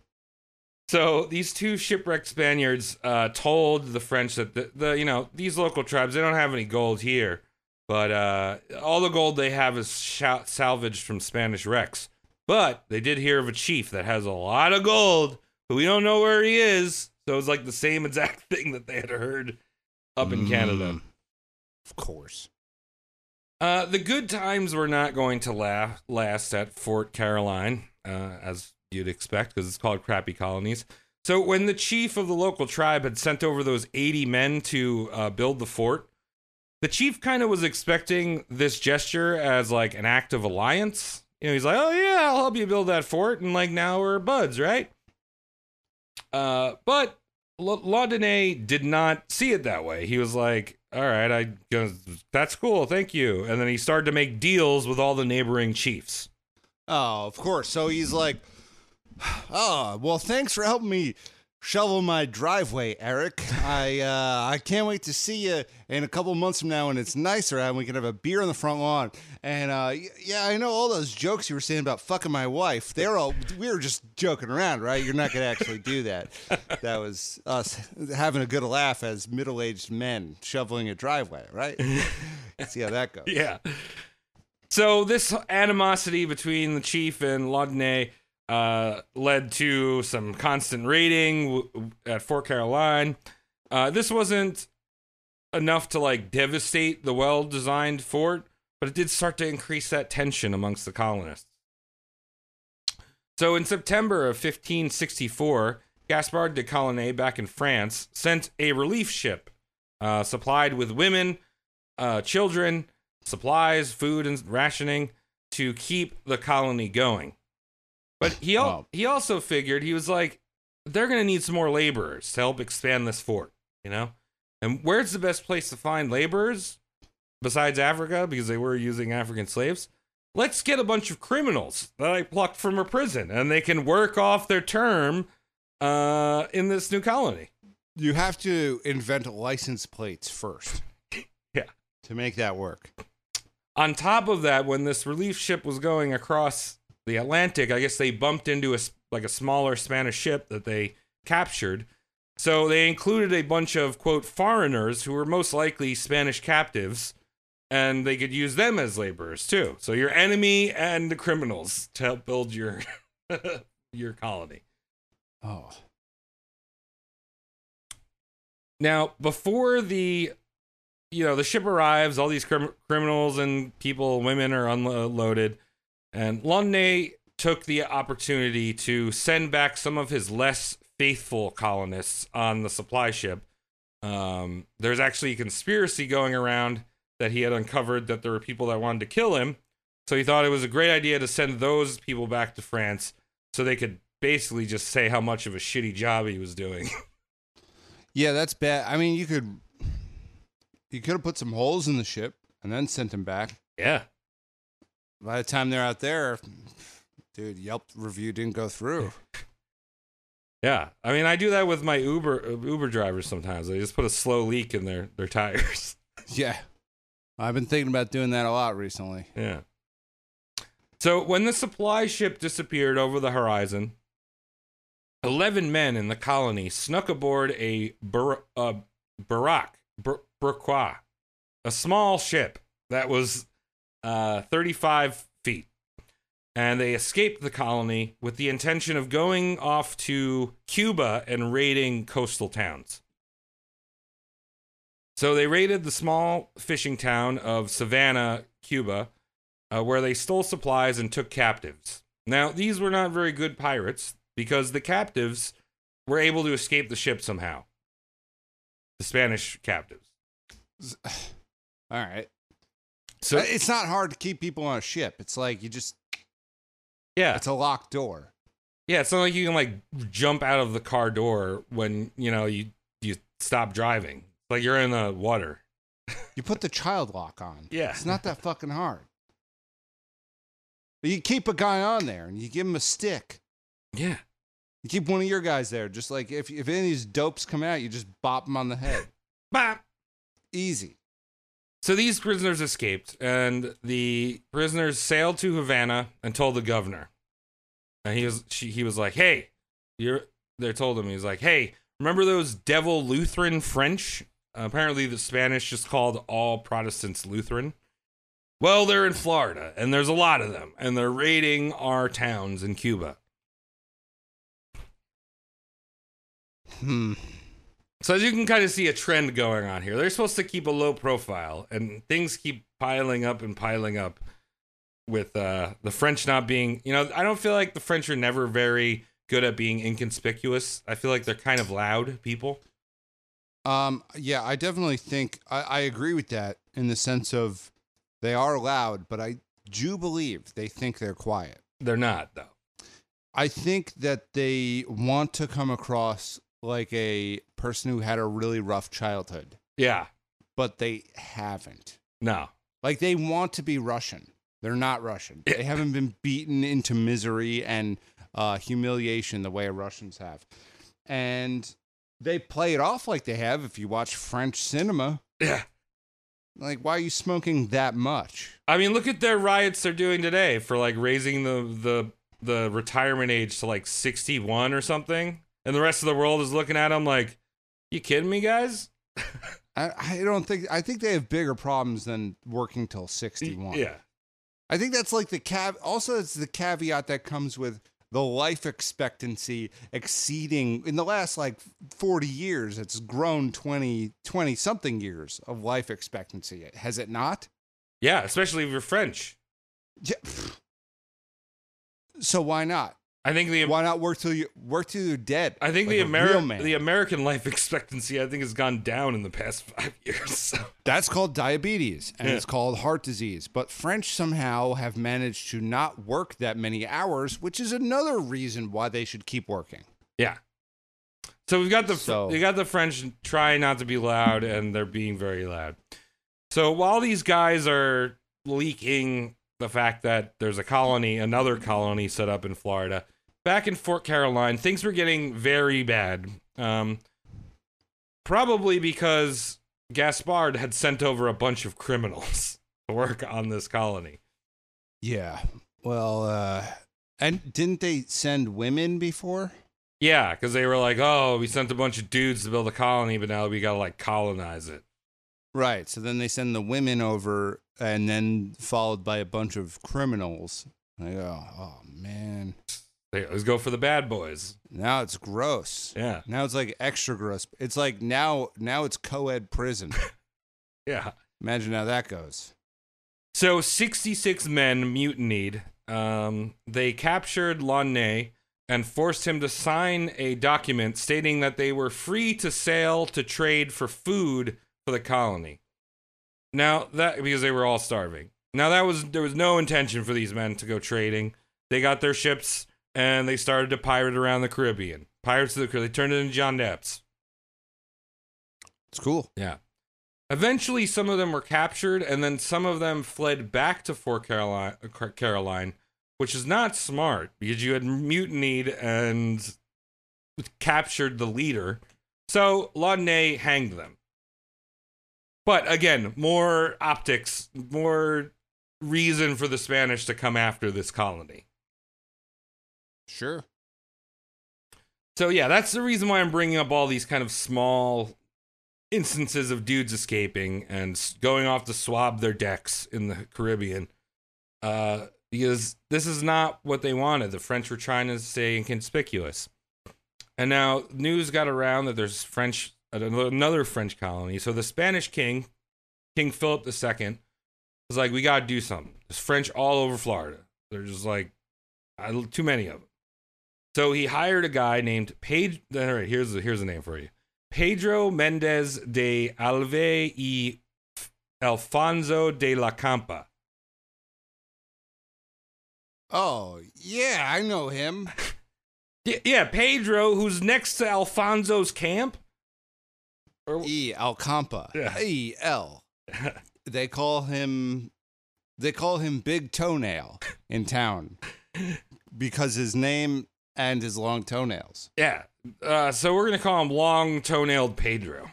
So these two shipwrecked Spaniards uh, told the French that the, the you know these local tribes they don't have any gold here, but uh, all the gold they have is shou- salvaged from Spanish wrecks. But they did hear of a chief that has a lot of gold, but we don't know where he is. So it was like the same exact thing that they had heard up in Canada. Mm, Of course. Uh, the good times were not going to la- last at Fort Caroline, uh, as you'd expect, because it's called Crappy Colonies. So when the chief of the local tribe had sent over those 80 men to uh, build the fort, the chief kind of was expecting this gesture as like an act of alliance. You know, he's like, "Oh yeah, I'll help you build that fort," and like now we're buds, right? Uh, but L- Laudonnière did not see it that way. He was like, "All right, I that's cool, thank you." And then he started to make deals with all the neighboring chiefs. Oh, of course. So he's like, oh, well, thanks for helping me shovel my driveway, Eric. I uh, I can't wait to see you in a couple months from now when it's nicer out and we can have a beer on the front lawn. And uh, yeah, I know all those jokes you were saying about fucking my wife. They're all we were just joking around, right? You're not gonna actually do that. That was us having a good laugh as middle-aged men shoveling a driveway, right? see how that goes. Yeah. So this animosity between the chief and Laudonnière uh, led to some constant raiding at Fort Caroline. Uh, this wasn't enough to like devastate the well-designed fort, but it did start to increase that tension amongst the colonists. So in September of 1564, Gaspard de Coligny back in France sent a relief ship uh, supplied with women, uh, children, supplies, food, and rationing to keep the colony going. But he al- he also figured he was like, they're gonna need some more laborers to help expand this fort, you know. And where's the best place to find laborers besides Africa because they were using African slaves? Let's get a bunch of criminals that I plucked from a prison, and they can work off their term uh, in this new colony. You have to invent license plates first. Yeah. To make that work. on top of that, when this relief ship was going across the Atlantic, I guess they bumped into a like a smaller Spanish ship that they captured. So they included a bunch of quote foreigners who were most likely Spanish captives, and they could use them as laborers too. So your enemy and the criminals to help build your your colony. Oh. Now, before the you know, the ship arrives, all these crim- criminals and people, women are unloaded, and Launay took the opportunity to send back some of his less faithful colonists on the supply ship. Um, there's actually a conspiracy going around that he had uncovered that there were people that wanted to kill him. So he thought it was a great idea to send those people back to France so they could basically just say how much of a shitty job he was doing. Yeah, that's bad. I mean, you could you could have put some holes in the ship and then sent him back. yeah. By the time they're out there, dude, Yelp review didn't go through. Yeah, I mean, I do that with my Uber uh, Uber drivers sometimes. They just put a slow leak in their their tires. yeah. I've been thinking about doing that a lot recently. yeah. So when the supply ship disappeared over the horizon, eleven men in the colony snuck aboard a bur- uh, Burqua, a small ship that was uh, thirty-five feet, and they escaped the colony with the intention of going off to Cuba and raiding coastal towns. So they raided the small fishing town of Savannah, Cuba, uh, where they stole supplies and took captives. Now, these were not very good pirates because the captives were able to escape the ship somehow. The Spanish captives. All right. So, Uh, it's not hard to keep people on a ship. It's like you just yeah. it's a locked door. Yeah, it's not like you can like jump out of the car door when, you know, you you stop driving. Like you're in the water. You put the child lock on. Yeah. It's not that fucking hard. But you keep a guy on there and you give him a stick. Yeah. You keep one of your guys there. Just like if, if any of these dopes come out, you just bop them on the head. Bop. Easy. So these prisoners escaped, and the prisoners sailed to Havana and told the governor. And he was she, he was like, "Hey, you're." They told him he was like, "Hey, remember those devil Lutheran French? apparently, the Spanish just called all Protestants Lutheran. Well, they're in Florida, and there's a lot of them, and they're raiding our towns in Cuba. Hmm. So as you can kind of see a trend going on here, they're supposed to keep a low profile, and things keep piling up and piling up. With uh, the French not being, you know, I don't feel like the French are never very good at being inconspicuous. I feel like they're kind of loud people. Um, yeah, I definitely think I, I agree with that in the sense of they are loud, but I do believe they think they're quiet. They're not though. I think that they want to come across like a person who had a really rough childhood, Yeah, but they haven't. no. Like they want to be Russian. They're not Russian. They haven't been beaten into misery and uh, humiliation the way Russians have. And they play it off like they have if you watch French cinema. Yeah. Like, why are you smoking that much? I mean, look at their riots they're doing today for like raising the the the retirement age to like 61 or something. And the rest of the world is looking at them like, "You kidding me, guys?" I, I don't think, I think they have bigger problems than working till 61. Yeah. I think that's like the cav. Also, it's the caveat that comes with the life expectancy exceeding in the last like 40 years. It's grown 20, 20 something years of life expectancy. Has it not? Yeah, especially if you're French. Yeah. So why not? I think the Why not work till you work till you're dead? I think like the American the American life expectancy I think has gone down in the past five years. So. That's called diabetes and Yeah. it's called heart disease. But French somehow have managed to not work that many hours, which is another reason why they should keep working. Yeah. So we've got the So- we got the French trying not to be loud and they're being very loud. So while these guys are leaking the fact that there's a colony, another colony set up in Florida, back in Fort Caroline, things were getting very bad. Um, probably because Gaspard had sent over a bunch of criminals to work on this colony. Yeah. Well, uh, and didn't they send women before? Yeah, because they were like, "Oh, we sent a bunch of dudes to build a colony, but now we gotta like colonize it." Right. So then they send the women over, and then followed by a bunch of criminals. I go, oh man, They always go for the bad boys. now it's gross. Yeah, Now it's like extra gross. It's like now, now it's co-ed prison. yeah. Imagine how that goes. So 66 men mutinied. Um, they captured Launay and forced him to sign a document stating that they were free to sail to trade for food for the colony. Now that because they were all starving. Now that was there was no intention for these men to go trading. They got their ships and they started to pirate around the Caribbean. Pirates of the Caribbean. They turned it into John Depps. It's cool. Yeah. Eventually, some of them were captured, and then some of them fled back to Fort Caroline, Caroline, which is not smart because you had mutinied and captured the leader. So Launay hanged them. But again, more optics, more reason for the Spanish to come after this colony. Sure. So yeah, that's the reason why I'm bringing up all these kind of small instances of dudes escaping and going off to swab their decks in the Caribbean. Uh, because this is not what they wanted. The French were trying to stay inconspicuous. And now news got around that there's French another French colony. So the Spanish king, King Philip II, was like, "We got to do something." There's French all over Florida. They're just like too many of them. So he hired a guy named Page. All right, here's the, here's the name for you: Pedro Mendez de Alve y Alfonso de la Campa. Oh yeah, I know him. Yeah, yeah, Pedro, who's next to Alfonso's camp. Or- E Alcampa. Yeah. E L. they call him they call him Big Toenail in town because his name and his long toenails. Yeah. Uh, so we're gonna call him long toenailed Pedro.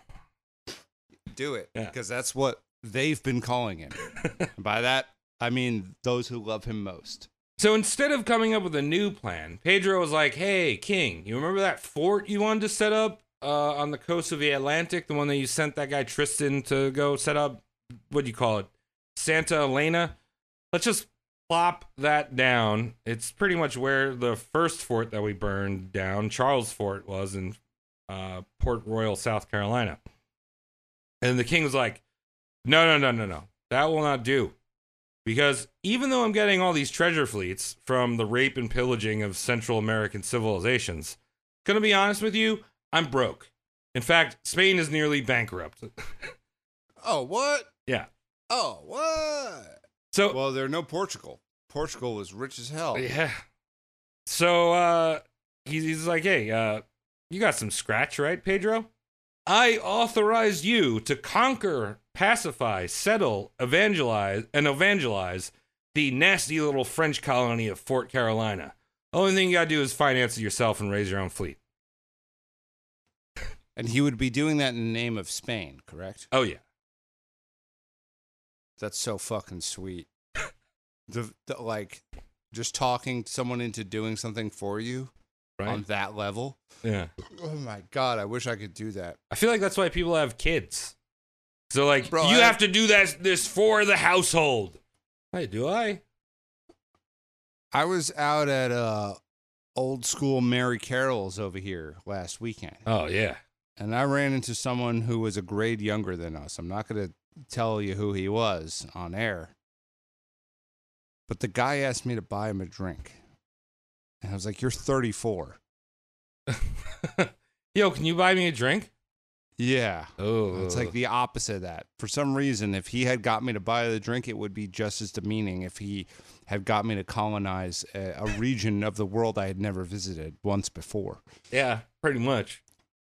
Do it Yeah. because that's what they've been calling him. By that, I mean those who love him most. So instead of coming up with a new plan, Pedro was like, "Hey, King, you remember that fort you wanted to set up uh, on the coast of the Atlantic, the one that you sent that guy Tristan to go set up? What do you call it, Santa Elena? Let's just plop that down. It's pretty much where the first fort that we burned down, Charlesfort, was in uh, Port Royal, South Carolina." And the king was like, "No, no, no, no, no. That will not do." Because even though I'm getting all these treasure fleets from the rape and pillaging of Central American civilizations, gonna be honest with you, I'm broke. In fact, Spain is nearly bankrupt. Oh, what? yeah. Oh, what? So Well, there are no Portugal. Portugal was rich as hell. yeah. So uh he's, he's like, hey, uh, you got some scratch, right, Pedro? I authorize you to conquer, pacify, settle, evangelize, and evangelize the nasty little French colony of Fort Carolina. Only thing you gotta do is finance it yourself and raise your own fleet. And he would be doing that in the name of Spain, correct? Oh yeah. That's so fucking sweet. the, the like just talking someone into doing something for you Right. on that level. yeah. Oh my god, I wish I could do that. I feel like that's why people have kids. So like Bro, you I- have to do that this for the household. Hey, do I? I was out at uh old school Mary Carroll's over here last weekend. Oh yeah. And I ran into someone who was a grade younger than us. I'm not going to tell you who he was on air. But the guy asked me to buy him a drink. And I was like, You're 34. Yo, can you buy me a drink? Yeah. Oh, It's like the opposite of that. For some reason, if he had got me to buy the drink, it would be just as demeaning if he had got me to colonize a, a region of the world I had never visited once before. yeah, pretty much.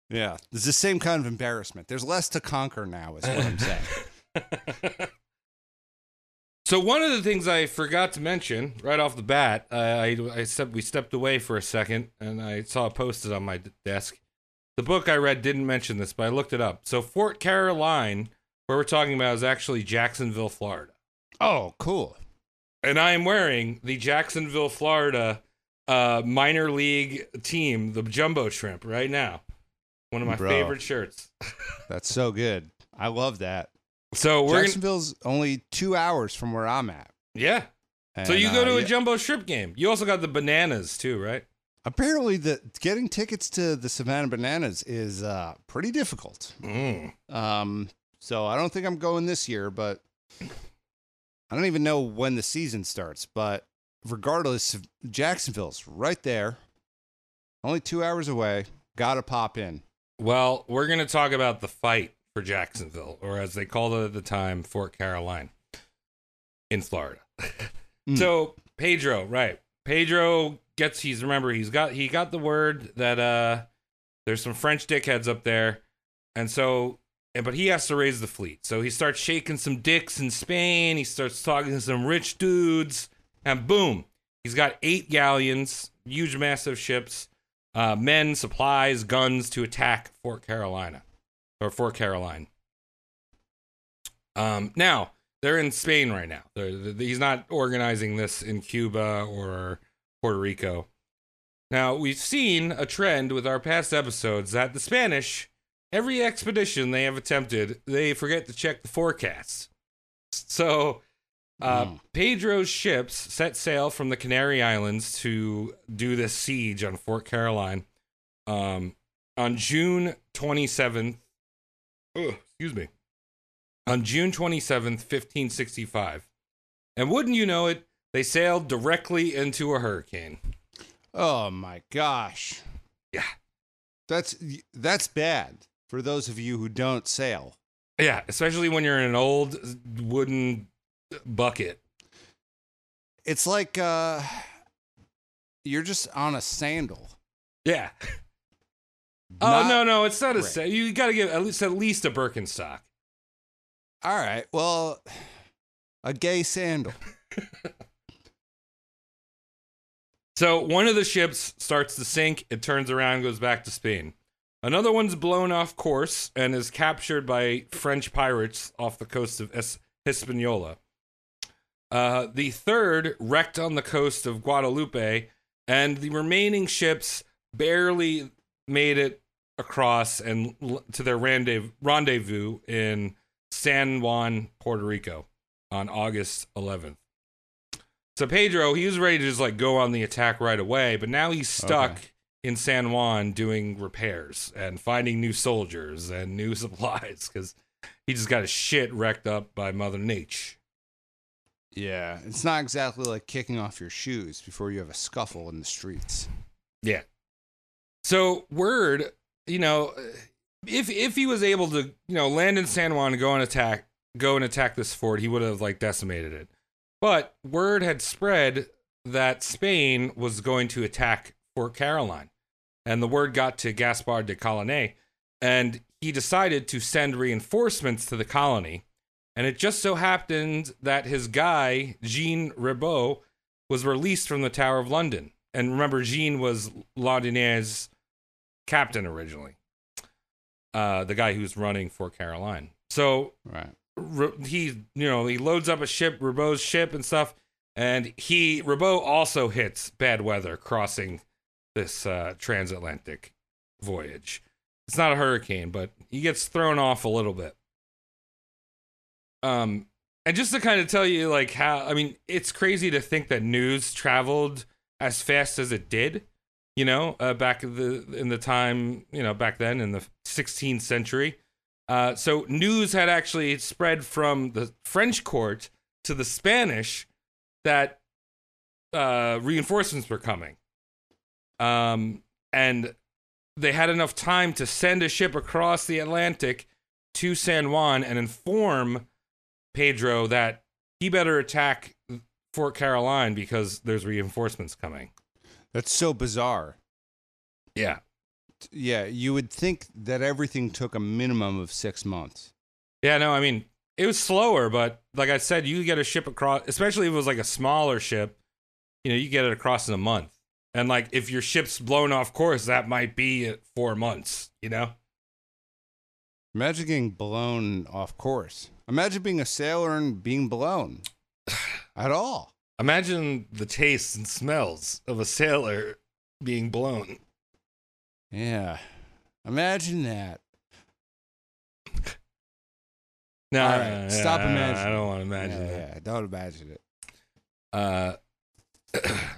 Yeah. It's the same kind of embarrassment. There's less to conquer now, is what I'm saying. So one of the things I forgot to mention right off the bat, uh, I I stepped we stepped away for a second and I saw it posted on my desk. The book I read didn't mention this, but I looked it up. So Fort Caroline, where we're talking about, is actually Jacksonville, Florida. oh, cool. and I am wearing the Jacksonville, Florida uh, minor league team, the Jumbo Shrimp, right now. One of my Bro. favorite shirts. That's so good. I love that. So we're Jacksonville's only two hours from where I'm at. yeah. So And, you go uh, to a yeah. Jumbo Shrimp game. You also got the bananas too, right? Apparently, the getting tickets to the Savannah Bananas is uh, pretty difficult. Mm. Um, so I don't think I'm going this year, but I don't even know when the season starts. But regardless, Jacksonville's right there, only two hours away. Got to pop in. Well, we're gonna talk about the fight for Jacksonville, or as they called it at the time, Fort Caroline, in Florida. Mm. So Pedro, right? Pedro gets. He's remember he's got he got the word that uh there's some French dickheads up there, and so and but he has to raise the fleet. So he starts shaking some dicks in Spain. He starts talking to some rich dudes, and boom, he's got eight galleons, huge, massive ships, uh, men, supplies, guns to attack Fort Carolina or Fort Caroline. Um, now they're in Spain right now. They're, th he's not organizing this in Cuba or Puerto Rico. Now we've seen a trend with our past episodes that the Spanish, every expedition they have attempted, they forget to check the forecasts. So, uh, Mm. Pedro's ships set sail from the Canary Islands to do this siege on Fort Caroline um, on June 27th. Oh, excuse me. On June 27th, 1565. And wouldn't you know it, they sailed directly into a hurricane. Oh my gosh. Yeah. That's that's bad for those of you who don't sail. Yeah, especially when you're in an old wooden bucket. It's like uh you're just on a sandal. Yeah. Oh no, no, it's not a great. set. You got to give at least at least a Birkenstock. All right. Well, a gay sandal. So one of the ships starts to sink. It turns around, goes back to Spain. Another one's blown off course and is captured by French pirates off the coast of es- Hispaniola. Uh, the third wrecked on the coast of Guadalupe, and the remaining ships barely made it across and l- to their rendezvous, rendezvous in San Juan, Puerto Rico, on August 11th. So Pedro, he was ready to just like go on the attack right away, but now he's stuck Okay. in San Juan doing repairs and finding new soldiers and new supplies because he just got his shit wrecked up by Mother Nature. Yeah, it's not exactly like kicking off your shoes before you have a scuffle in the streets. Yeah. So word, you know, if if he was able to, you know, land in San Juan and go and attack, go and attack this fort, he would have like decimated it. But word had spread that Spain was going to attack Fort Caroline, and the word got to Gaspar de Coligny, and he decided to send reinforcements to the colony. And it just so happened that his guy, Jean Ribault, was released from the Tower of London. And remember, Jean was Laudonnière's captain originally, uh, the guy who's running Fort Caroline. So Right. He, you know, he loads up a ship, Ribault's ship and stuff, and he Ribault also hits bad weather crossing this uh, transatlantic voyage. It's not a hurricane, but he gets thrown off a little bit. Um, and just to kind of tell you, like how I mean, it's crazy to think that news traveled as fast as it did. You know, uh, back in the in the time, you know, back then in the 16th century. Uh, so news had actually spread from the French court to the Spanish that uh, reinforcements were coming. Um, and they had enough time to send a ship across the Atlantic to San Juan and inform Pedro that he better attack Fort Caroline because there's reinforcements coming. That's so bizarre. Yeah. Yeah, you would think that everything took a minimum of six months. Yeah, no, I mean, it was slower, but like I said, you could get a ship across, especially if it was like a smaller ship, you know, you get it across in a month. And like if your ship's blown off course, that might be at four months, you know? Imagine getting blown off course. Imagine being a sailor and being blown at all. Imagine the tastes and smells of a sailor being blown. Yeah. Imagine that. No, All right, stop imagining. I don't want to imagine yeah, that. yeah, don't imagine it. Uh,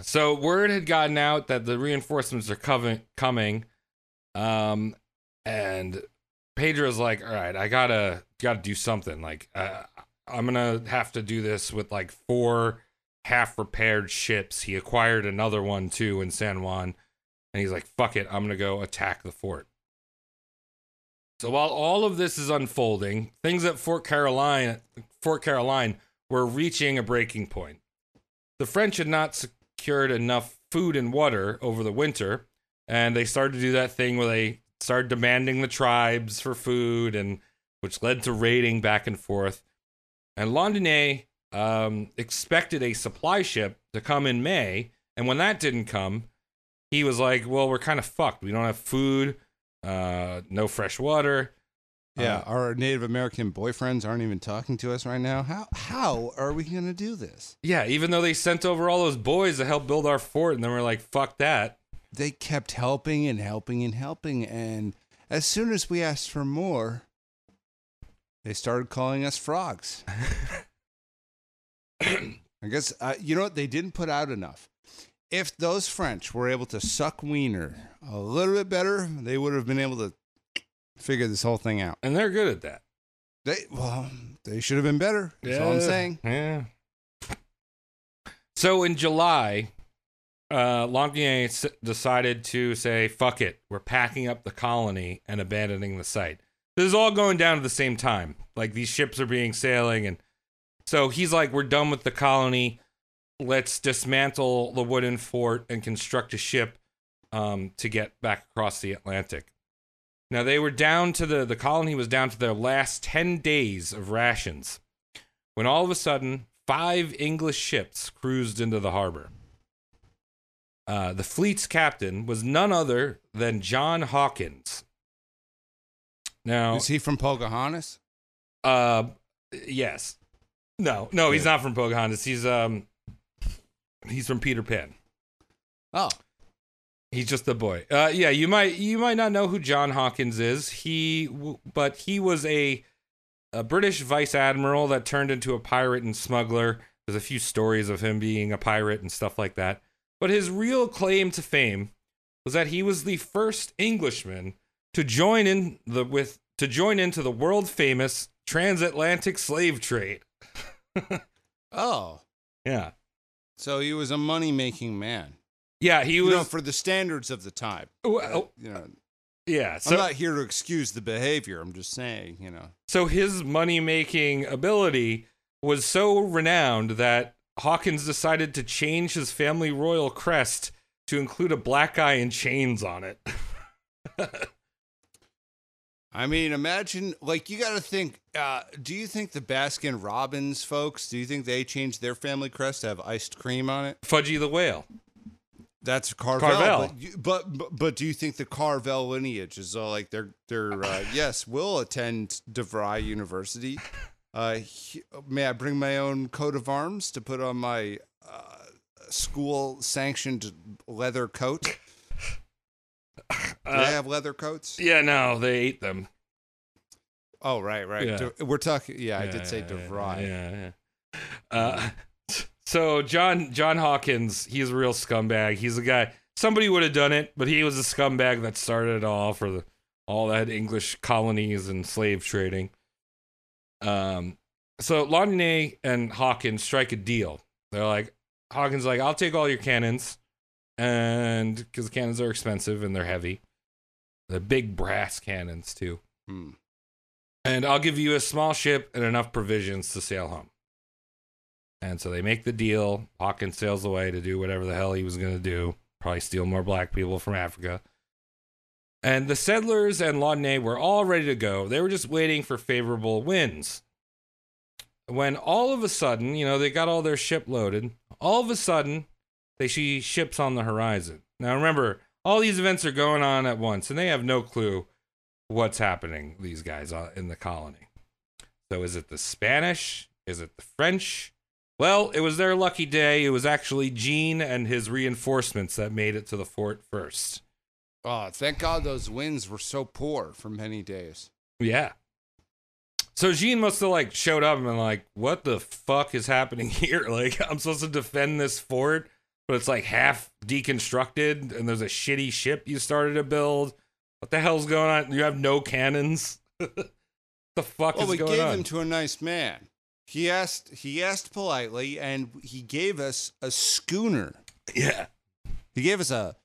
so word had gotten out that the reinforcements are coming, coming, um, and Pedro's like, "All right, I gotta gotta do something. Like, uh, I'm gonna have to do this with like four half repaired ships. He acquired another one too in San Juan, and he's like, "Fuck it, I'm gonna go attack the fort." So while all of this is unfolding, things at Fort Caroline, Fort Caroline, were reaching a breaking point. The French had not secured enough food and water over the winter, and they started to do that thing where they started demanding the tribes for food, and which led to raiding back and forth. And Laudonnière um, expected a supply ship to come in May, and when that didn't come, he was like, "Well, we're kind of fucked. We don't have food, uh, no fresh water." Yeah, Uh, our Native American boyfriends aren't even talking to us right now. How how are we going to do this? Yeah, even though they sent over all those boys to help build our fort, and then we're like, fuck that. They kept helping and helping and helping, and as soon as we asked for more, they started calling us frogs. I guess uh, you know what they didn't put out enough. If those French were able to suck wiener a little bit better, they would have been able to figure this whole thing out. And they're good at that. They well, they should have been better. That's all I'm saying. Yeah. So in July, uh, s- decided to say, fuck it. We're packing up the colony and abandoning the site. This is all going down at the same time. Like these ships are being sailing. And so he's like, we're done with the colony. Let's dismantle the wooden fort and construct a ship um, to get back across the Atlantic. Now they were down to the the colony was down to their last 10 days of rations. When all of a sudden, five English ships cruised into the harbor. Uh, the fleet's captain was none other than John Hawkins. Now, Is he from Pocahontas? uh, yes, no, no, he's not from Pocahontas. He's um, he's from Peter Pan. Oh, He's just the boy. Uh, yeah, you might you might not know who John Hawkins is. He, but he was a a British vice admiral that turned into a pirate and smuggler. There's a few stories of him being a pirate and stuff like that. But his real claim to fame was that he was the first Englishman to join in the with to join into the world famous transatlantic slave trade. oh. Yeah, So he was a money making man. yeah, he You was. know, for the standards of the time. well, oh, You know, yeah, so I'm not here to excuse the behavior. I'm just saying, you know. So his money making ability was so renowned that Hawkins decided to change his family royal crest to include a black guy in chains on it. I mean, imagine like you got to think. Uh, do you think the Baskin Robbins folks? Do you think they changed their family crest to have iced cream on it? Fudgy the whale. That's Carvel. Carvel. But, you- but but but do you think the Carvel lineage is all like they're they're uh, yes, we'll attend DeVry University. Uh, he- may I bring my own coat of arms to put on my uh, school sanctioned leather coat? Do Uh, they have leather coats? Yeah, no, they ate them. Oh, right, right. Yeah. De- we're talking. Yeah, I Yeah, did say DeVry. Yeah, yeah. Uh, so John John Hawkins, he's a real scumbag. He's a guy. Somebody would have done it, but he was a scumbag that started it all for the, all that English colonies and slave trading. Um, so Laudonnière and Hawkins strike a deal. They're like, Hawkins, like, I'll take all your cannons, and because cannons are expensive and they're heavy, the big brass cannons too Hmm. and I'll give you a small ship and enough provisions to sail home. And so they make the deal. Hawkins sails away to do whatever the hell he was going to do, probably steal more black people from Africa. And the settlers and Laudonnière were all ready to go. They were just waiting for favorable winds. When all of a sudden, you know, they got all their ship loaded, all of a sudden, they see ships on the horizon. Now remember, all these events are going on at once, and they have no clue what's happening these guys uh, in the colony. So is it the spanish? Is it the french? Well it was their lucky day. It was actually Jean and his reinforcements that made it to the fort first. Oh, thank God those winds were so poor for many days. yeah. So Jean must have like showed up and been like what the fuck is happening here? Like i'm supposed to defend this fort but it's like half deconstructed and there's a shitty ship you started to build what the hell's going on you have no cannons the fuck Well, we gave on them to a nice man. He asked. He asked politely, and he gave us a schooner. yeah He gave us a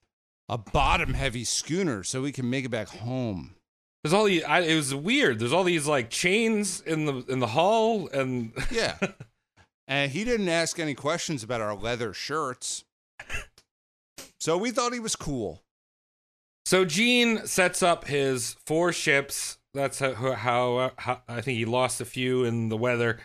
a bottom heavy schooner so we can make it back home. There's all these. I, it was weird. There's all these like chains in the in the hull, and Yeah. and he didn't ask any questions about our leather shirts. So we thought he was cool. so Jean sets up his four ships. That's how, how, how I think he lost a few in the weather,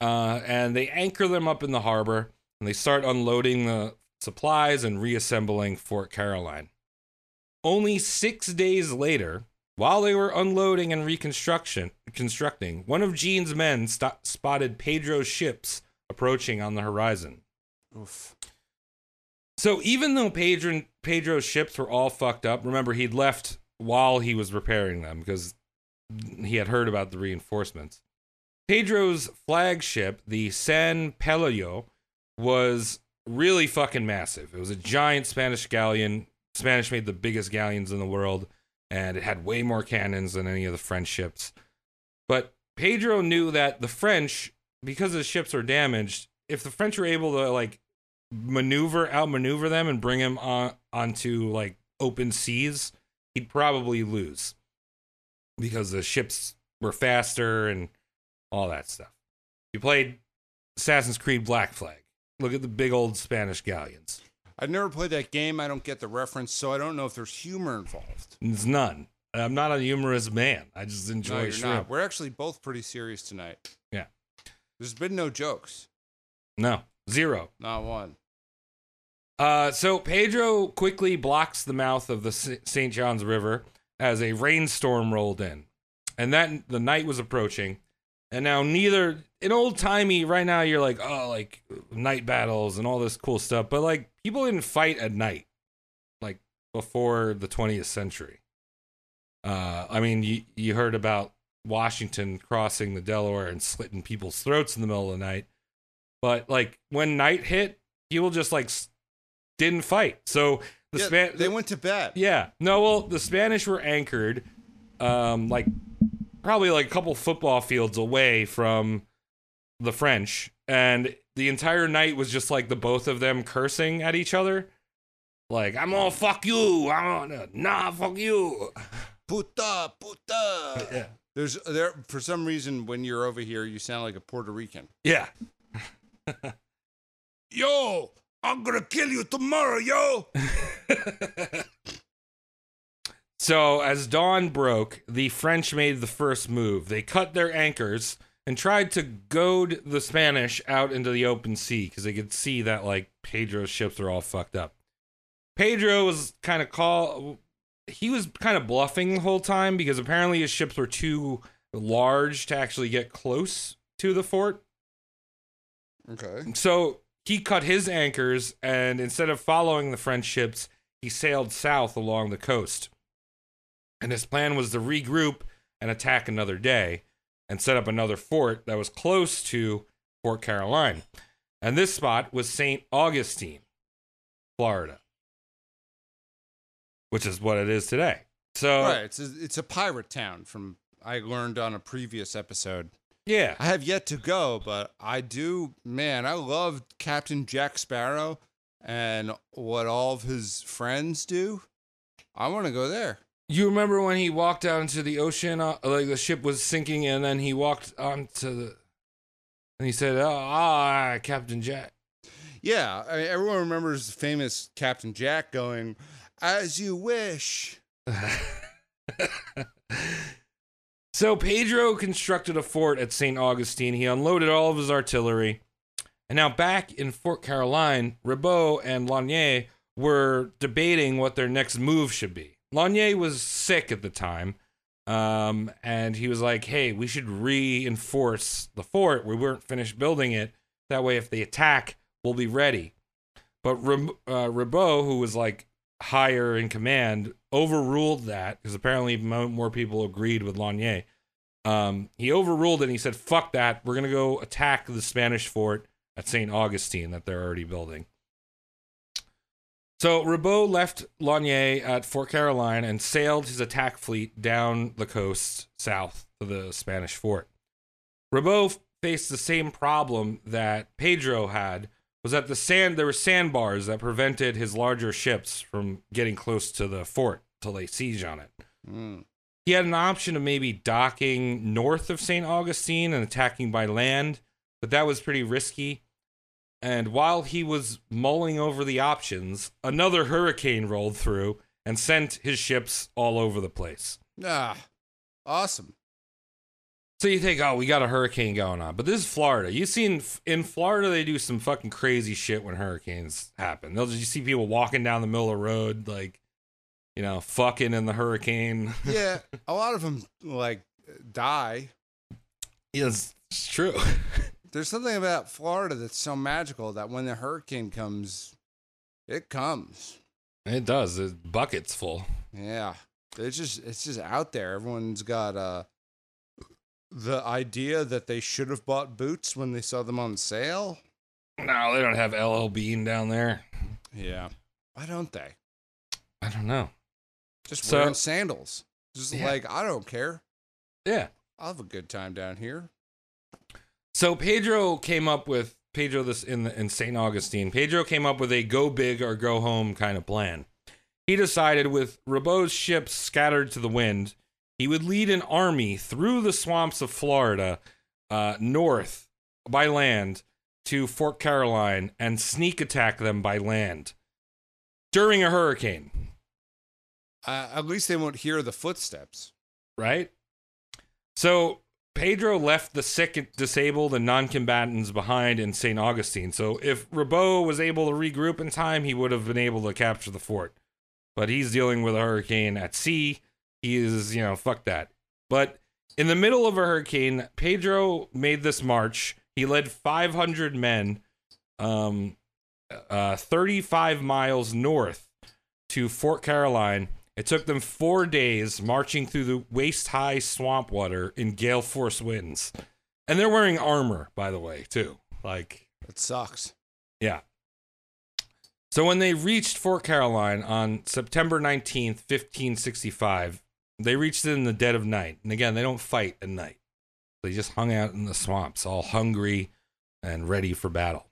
uh, and they anchor them up in the harbor, and they start unloading the supplies and reassembling Fort Caroline. Only six days later, while they were unloading and reconstruction constructing, one of Jean's men sto- spotted Pedro's ships approaching on the horizon. Oof. So even though Pedro Pedro's ships were all fucked up, remember he'd left while he was repairing them because he had heard about the reinforcements. Pedro's flagship, the San Pelayo, was really fucking massive. It was a giant Spanish galleon. Spanish made the biggest galleons in the world, and it had way more cannons than any of the French ships. But Pedro knew that the French, because the ships were damaged, if the French were able to like maneuver outmaneuver them and bring him on onto like open seas, he'd probably lose because the ships were faster and all that stuff. You played Assassin's Creed Black Flag. Look at the big old Spanish galleons. I've never played that game. I don't get the reference, so I don't know if there's humor involved. There's none. I'm not a humorous man. I just enjoy. No, you're shrimp. not. We're actually both pretty serious tonight. Yeah. There's been no jokes. No, zero. Not one. Uh, so Pedro quickly blocks the mouth of the St. John's River as a rainstorm rolled in, and that the night was approaching. And now neither in old timey right now you're like oh like night battles and all this cool stuff, but like people didn't fight at night like before the 20th century. Uh, I mean you you heard about Washington crossing the Delaware and slitting people's throats in the middle of the night, but like when night hit, people just like didn't fight. So the Yeah, Span- they went to bed. yeah. No, well, the Spanish were anchored, um, like probably like a couple football fields away from the French, and the entire night was just like the both of them cursing at each other. Like, I'm gonna fuck you. I'm gonna nah fuck you. Puta, puta. Yeah. There's there for some reason when you're over here, you sound like a Puerto Rican. Yeah. Yo, I'm gonna kill you tomorrow, yo. So, as dawn broke, the French made the first move. They cut their anchors and tried to goad the Spanish out into the open sea because they could see that, like, Pedro's ships are all fucked up. Pedro was kind of call he was kind of bluffing the whole time because apparently his ships were too large to actually get close to the fort. Okay. So he cut his anchors, and instead of following the French ships, he sailed south along the coast. And his plan was to regroup and attack another day and set up another fort that was close to Fort Caroline. And this spot was St. Augustine, Florida, which is what it is today. So, Right. It's a, it's a pirate town. From I learned on a previous episode. Yeah. I have yet to go, but I do. Man, I love Captain Jack Sparrow and what all of his friends do. I want to go there. You remember when he walked out into the ocean, uh, like the ship was sinking, and then he walked onto the, and he said, "Oh, ah, Captain Jack." Yeah, I mean, everyone remembers the famous Captain Jack going, "As you wish." so Pedro constructed a fort at St. Augustine. He unloaded all of his artillery. And now back in Fort Caroline, Ribault and Lanier were debating what their next move should be. Lanier was sick at the time. Um, and he was like, hey, we should reinforce the fort. We weren't finished building it. That way, if they attack, we'll be ready. But Rib- uh, who was like higher in command, overruled that because apparently more people agreed with Lanier. Um, he overruled it and he said, fuck that. We're going to go attack the Spanish fort at St. Augustine that they're already building. So Ribault left Lanier at Fort Caroline and sailed his attack fleet down the coast south to the Spanish fort. Ribault faced the same problem that Pedro had was that the sand there were sandbars that prevented his larger ships from getting close to the fort till they siege on it. Mm. He had an option of maybe docking north of St. Augustine and attacking by land, but that was pretty risky. And while he was mulling over the options, another hurricane rolled through and sent his ships all over the place. Ah, awesome. So you think, oh, we got a hurricane going on, but this is Florida. You've seen in Florida they do some fucking crazy shit when hurricanes happen. They'll just you see people walking down the middle of the road, like, you know, fucking in the hurricane. Yeah, a lot of them like die. yes, it's true. There's something about Florida that's so magical that when the hurricane comes, it comes. It does. It's buckets full. Yeah, it's just it's just out there. Everyone's got uh the idea that they should have bought boots when they saw them on sale. No, they don't have LL Bean down there. Yeah, why don't they? I don't know. Just So- wearing sandals. Just Yeah. like I don't care. Yeah. I'll have a good time down here. So Pedro came up with Pedro this in the, in St. Augustine. Pedro came up with a go big or go home kind of plan. He decided with Ribault's ships scattered to the wind, he would lead an army through the swamps of Florida, uh, north by land to Fort Caroline and sneak attack them by land during a hurricane. Uh, at least they won't hear the footsteps. right? So Pedro left the sick, disabled, and non-combatants behind in St. Augustine. So if Ribault was able to regroup in time, he would have been able to capture the fort. But he's dealing with a hurricane at sea. He is, you know, fuck that. But in the middle of a hurricane, Pedro made this march. He led 500 men, um, uh, 35 miles north to Fort Caroline. It took them four days marching through the waist high swamp water in gale force winds. And they're wearing armor, by the way, too. Like, It sucks. yeah. So when they reached Fort Caroline on September 19th, 1565, they reached it in the dead of night. And again, they don't fight at night. They just hung out in the swamps, all hungry and ready for battle.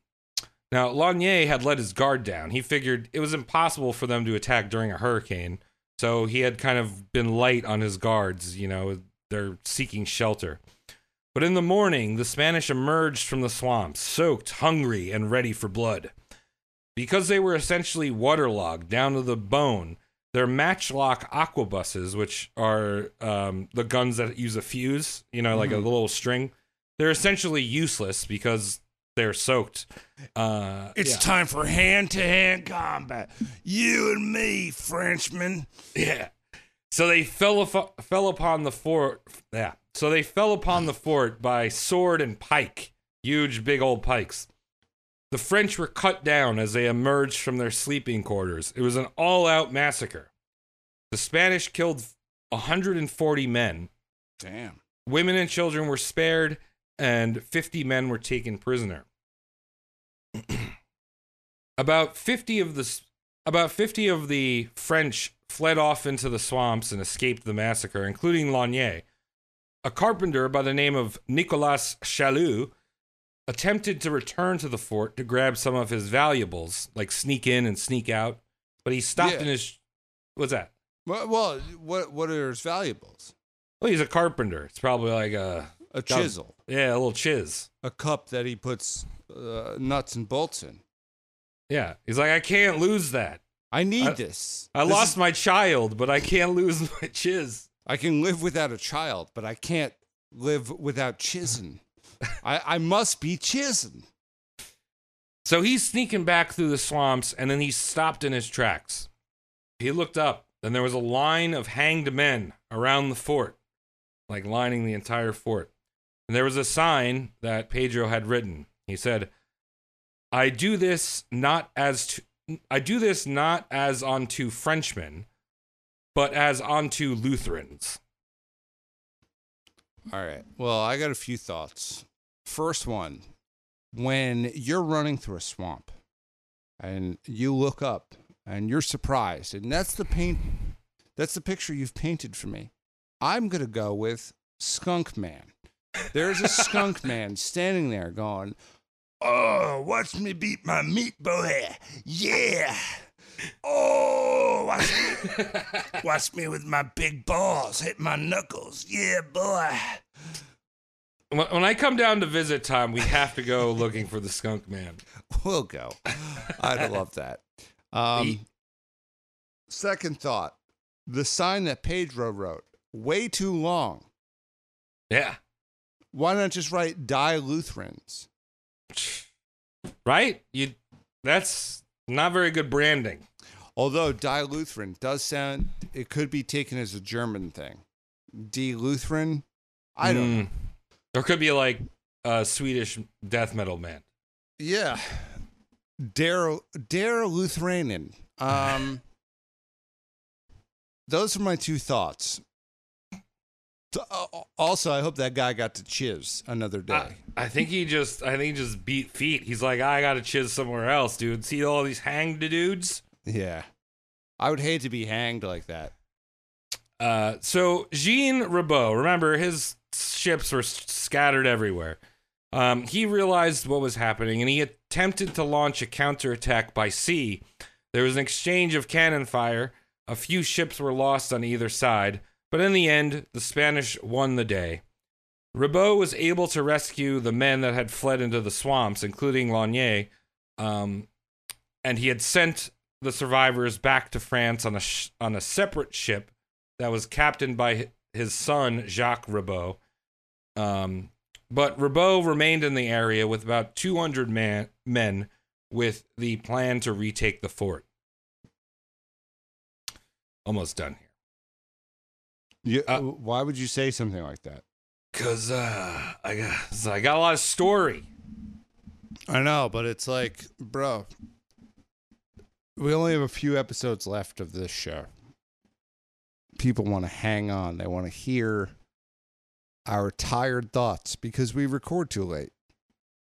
Now, Lanier had let his guard down. He figured it was impossible for them to attack during a hurricane. So he had kind of been light on his guards, you know, they're seeking shelter. But in the morning, the Spanish emerged from the swamps, soaked, hungry, and ready for blood. Because they were essentially waterlogged down to the bone, their matchlock arquebuses, which are um, the guns that use a fuse, you know, like a little string, they're essentially useless because they're soaked. Uh, It's yeah. time for hand to hand combat. You and me, Frenchman. Yeah. So they fell up, fell upon the fort. Yeah. So they fell upon the fort by sword and pike, huge, big old pikes. The French were cut down as they emerged from their sleeping quarters. It was an all-out massacre. The Spanish killed 140 men. Damn. Women and children were spared, and 50 men were taken prisoner. about 50 of the about 50 of the French fled off into the swamps and escaped the massacre, including Lanier. A carpenter by the name of Nicolas Challeux attempted to return to the fort to grab some of his valuables, like sneak in and sneak out, but he stopped Yeah. in his What's that? Well, well, what what are his valuables? Well, he's a carpenter. It's probably like a A chisel, yeah, a little chiz. a cup that he puts uh, nuts and bolts in. Yeah, he's like, I can't lose that. I need I- this. I This lost is- my child, but I can't lose my chiz. I can live without a child, but I can't live without chisin. I, I must be chisin. So he's sneaking back through the swamps, and then he stopped in his tracks. He looked up, and there was a line of hanged men around the fort, like lining the entire fort. And there was a sign that Pedro had written. He said, "I do this not as to, I do this not as unto Frenchmen, but as unto Lutherans." All right. Well, I got a few thoughts. First one, when you're running through a swamp and you look up and you're surprised, and that's the paint that's the picture you've painted for me. I'm going to go with Skunk Man. There's a skunk man standing there going, "Oh, watch me beat my meat boy. Yeah. Oh, watch me Watch me with my big balls hit my knuckles. Yeah, boy. When I come down to visit Tom, we have to go looking for the skunk man. We'll go. I'd love that. Um, second thought the sign that Pedro wrote, way too long. Yeah. Why not just write Die Lutherans? Right? You that's not very good branding. Although Die Lutheran does sound, it could be taken as a German thing. D Lutheran? I don't know. Or could be like a Swedish death metal band. Yeah. Dare, Dare Lutheranen. Um, those are my two thoughts. Uh, Also, I hope that guy got to chiz another day. I, I think he just I think he just beat feet. He's like, I gotta chiz somewhere else, dude. See all these hanged dudes? yeah. I would hate to be hanged like that. Uh, so Jean Ribault, remember his ships were scattered everywhere. Um, he realized what was happening and he attempted to launch a counterattack by sea. There was an exchange of cannon fire. A few ships were lost on either side, but in the end, the Spanish won the day. Ribault was able to rescue the men that had fled into the swamps, including Lanier, um, and he had sent the survivors back to France on a sh- on a separate ship that was captained by his son Jacques Ribault. Um, but Ribault remained in the area with about 200 man- men with the plan to retake the fort. Almost done here. You, Uh, why would you say something like that? Cause uh, I got I got a lot of story. I know, but it's like, bro, we only have a few episodes left of this show. People want to hang on. They want to hear our tired thoughts because we record too late.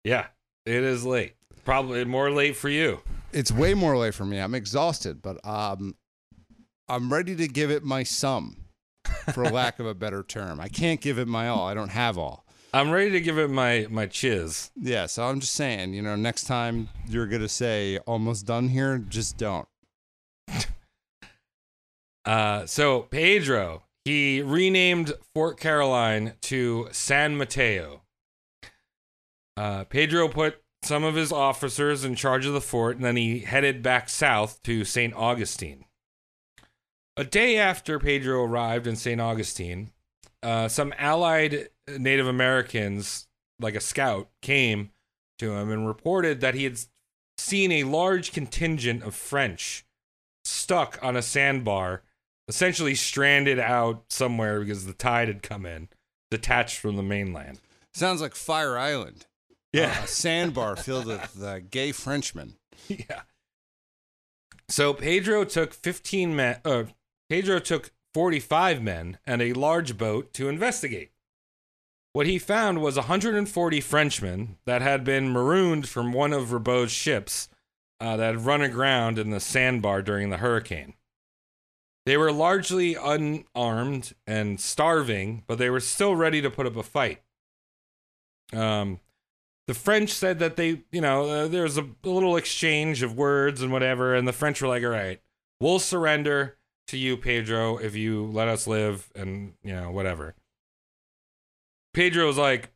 Yeah, it is late. Probably more late for you. It's way more late for me. I'm exhausted, but um, I'm ready to give it my sum, for lack of a better term. I can't give it my all. I don't have all. I'm ready to give it my my chiz. Yeah, so I'm just saying, you know, next time you're gonna say almost done here, just don't. Uh, so Pedro he renamed Fort Caroline to San Mateo. Uh, Pedro put some of his officers in charge of the fort, and then he headed back south to St. Augustine. A day after Pedro arrived in St. Augustine, uh, some allied Native Americans, like a scout, came to him and reported that he had seen a large contingent of French stuck on a sandbar, essentially stranded out somewhere because the tide had come in, detached from the mainland. Sounds like Fire Island. Yeah. a sandbar filled with uh, gay Frenchmen. yeah. So Pedro took 15 men, uh, Pedro took 45 men and a large boat to investigate. What he found was 140 Frenchmen that had been marooned from one of Ribault's ships uh, that had run aground in the sandbar during the hurricane. They were largely unarmed and starving, but they were still ready to put up a fight. Um, the French said that they, you know, uh, there was a, a little exchange of words and whatever, and the French were like, "All right, we'll surrender to you, Pedro, if you let us live, and you know, whatever." Pedro was like,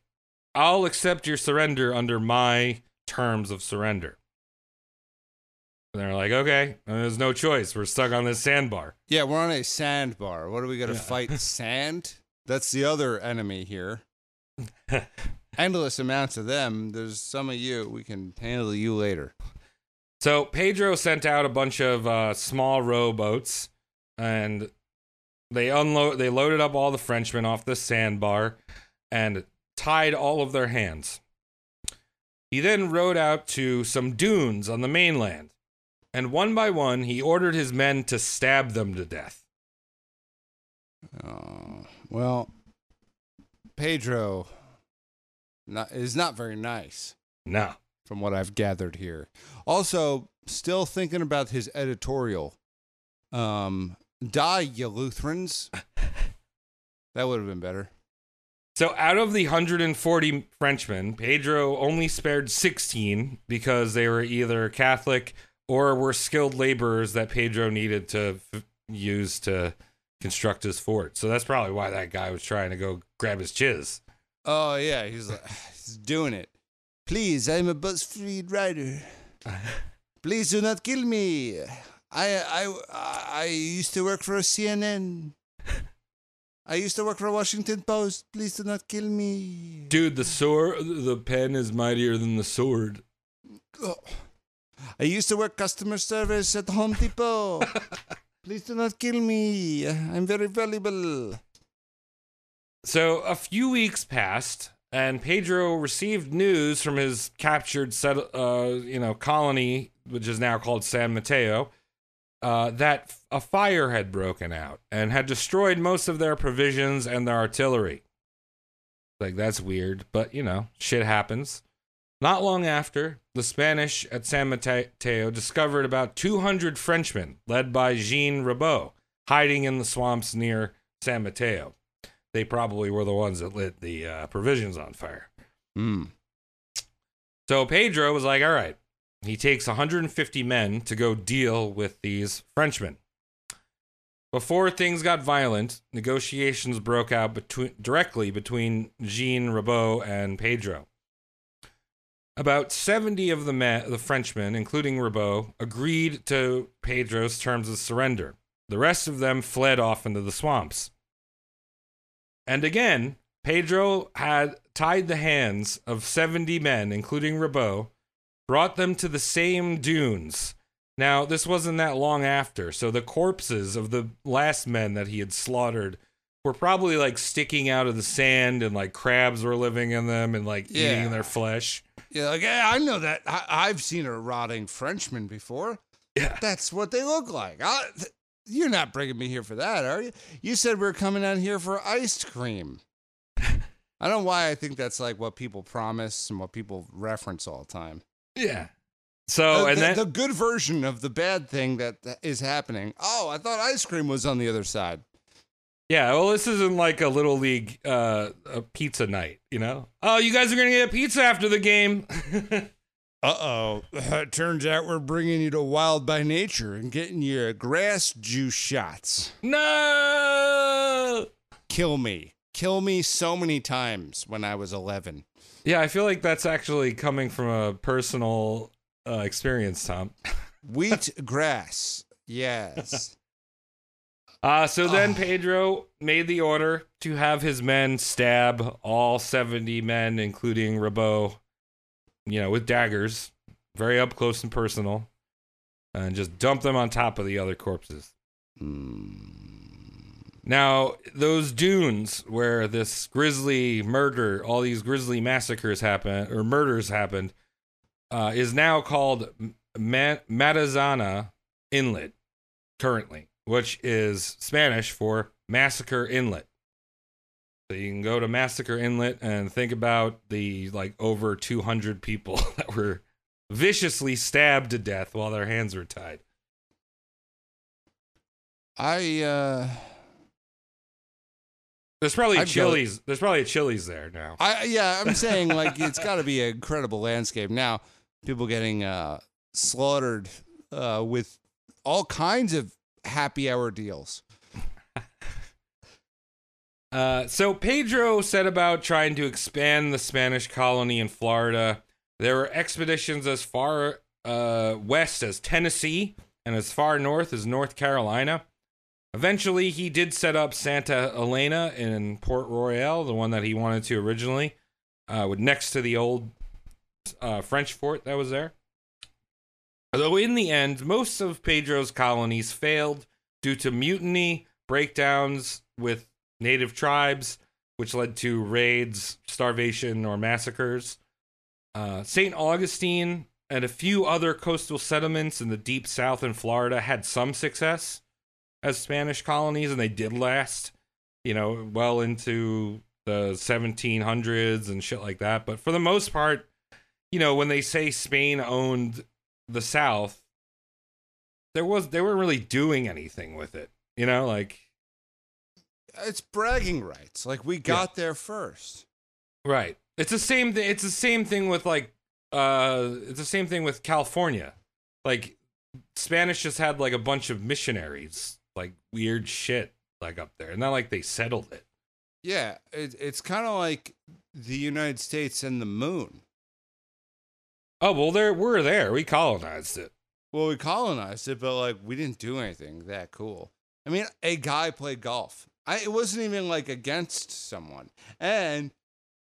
"I'll accept your surrender under my terms of surrender." And they're like, "Okay, there's no choice. We're stuck on this sandbar." Yeah, we're on a sandbar. What are we gonna Yeah. fight? Sand? That's the other enemy here. Endless amounts of them. There's some of you. We can handle you later. So Pedro sent out a bunch of uh, small rowboats, and they unload. They loaded up all the Frenchmen off the sandbar, and tied all of their hands. He then rowed out to some dunes on the mainland, and one by one he ordered his men to stab them to death. Oh, well, Pedro not, is not very nice. No, from what I've gathered here. Also, still thinking about his editorial. Um, die, you Lutherans. that would have been better. So out of the 140 Frenchmen, Pedro only spared 16 because they were either Catholic or were skilled laborers that Pedro needed to f- use to construct his fort. So that's probably why that guy was trying to go grab his chiz. Oh yeah, he's like, he's doing it. Please, I'm a BuzzFeed writer. Please do not kill me. I I I used to work for CNN. I used to work for Washington Post. Please do not kill me. Dude, the sword, the pen is mightier than the sword. Oh. I used to work customer service at Home Depot. Please do not kill me. I'm very valuable. So a few weeks passed, and Pedro received news from his captured set, uh, you know, colony, which is now called San Mateo, uh, that a fire had broken out and had destroyed most of their provisions and their artillery. Like that's weird, but you know, shit happens. Not long after, the Spanish at San Mateo discovered about 200 Frenchmen, led by Jean Ribault, hiding in the swamps near San Mateo they probably were the ones that lit the uh, provisions on fire. Hmm. So Pedro was like, all right. He takes 150 men to go deal with these Frenchmen. Before things got violent, negotiations broke out between, directly between Jean Ribault and Pedro. About 70 of the the Frenchmen, including Ribault, agreed to Pedro's terms of surrender. The rest of them fled off into the swamps. And again, Pedro had tied the hands of 70 men, including Ribault, brought them to the same dunes. Now, this wasn't that long after, so the corpses of the last men that he had slaughtered were probably like sticking out of the sand and like crabs were living in them and like Yeah. eating their flesh. Yeah, like yeah, I know that. I, I've seen a rotting Frenchman before. Yeah. That's what they look like. I, th- you're not bringing me here for that, are you? You said we're coming out here for ice cream. I don't know why I think that's like what people promise and what people reference all the time. Yeah. So, Uh, and the, then the good version of the bad thing that is happening. Oh, I thought ice cream was on the other side. Yeah, well, this isn't like a little league uh, a pizza night, you know. Oh, you guys are gonna get a pizza after the game. Uh oh. It turns out we're bringing you to Wild by Nature and getting you grass juice shots. no. Kill me. Kill me so many times when I was 11. Yeah, I feel like that's actually coming from a personal uh, experience, Tom. Wheat grass. Yes. Uh, so then Oh. Pedro made the order to have his men stab all 70 men, including Ribault, you know, with daggers, very up close and personal, and just dump them on top of the other corpses. Now, those dunes where this grisly murder, all these grisly massacres happened, or murders happened, uh, is now called Ma- Matanzas Inlet currently, which is Spanish for Massacre Inlet. So you can go to Massacre Inlet and think about the like over 200 people that were viciously stabbed to death while their hands were tied. I, uh, There's probably go- Chili's. There's probably a Chili's there now. I, yeah, I'm saying like it's got to be an incredible landscape. Now, people getting, uh, slaughtered, uh, with all kinds of happy hour deals. Uh, so Pedro set about trying to expand the Spanish colony in Florida. There were expeditions as far uh, west as Tennessee and as far north as North Carolina. Eventually, he did set up Santa Elena in Port Royal, the one that he wanted to originally, uh, with next to the old uh, French fort that was there. Although in the end, most of Pedro's colonies failed due to mutiny, breakdowns with native tribes, which led to raids, starvation, or massacres. Uh, St. Augustine and a few other coastal settlements in the deep south in Florida had some success as Spanish colonies, and they did last, you know, well into the 1700s and shit like that. But for the most part, you know, when they say Spain owned the South, there was they weren't really doing anything with it. You know, like It's bragging rights. Like we got there first. Right. It's the same thing. It's the same thing with like, uh, it's the same thing with California. Like, Spanish just had like a bunch of missionaries, like weird shit, like up there. Not like they settled it. Yeah, it, it's kind of like the United States and the moon. Oh well, there we're there. We colonized it. Well, we colonized it, but like we didn't do anything that cool. I mean, a guy played golf. I it wasn't even like against someone, and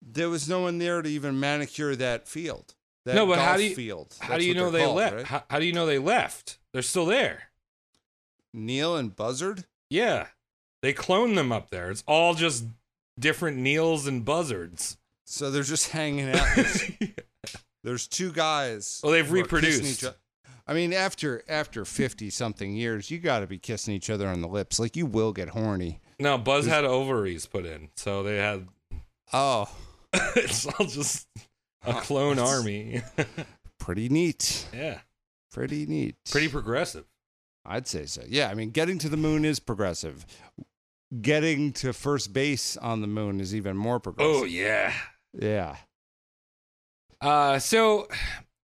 there was no one there to even manicure that field. That No, but golf how do you- field. How do you know they're called, left? right? How, how do you know they left? They're still there. Neil and Buzzard. Yeah, they cloned them up there. It's all just different Neils and Buzzards. So they're just hanging out. There's, there's two guys. Well, they've who are kissing reproduced. I mean, after after fifty something years, you got to be kissing each other on the lips. Like you will get horny. no, Buzz had ovaries put in, so they had Oh, it's all just a clone That's- army. pretty neat. yeah, Pretty neat. pretty progressive. I'd say so. Yeah, I mean, getting to the moon is progressive. Getting to first base on the moon is even more oh, progressive. Oh yeah. yeah. Uh, so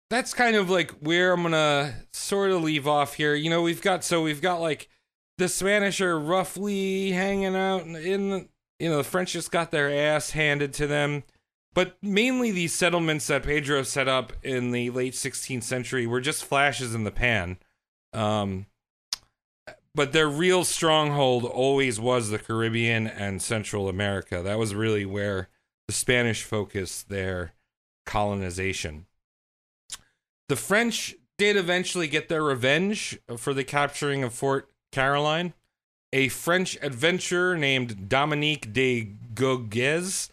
that's kind of like where I'm gonna sort of leave off here. You know, we've got so we've got like the Spanish are roughly hanging out in the you know the French just got their ass handed to them. but mainly these settlements that Pedro set up in the late 16th century were just flashes in the pan. Um, but their real stronghold always was the Caribbean and Central America. That was really where the Spanish focused their colonization. The French did eventually get their revenge for the capturing of Fort Caroline. A French adventurer named Dominique de Gourgues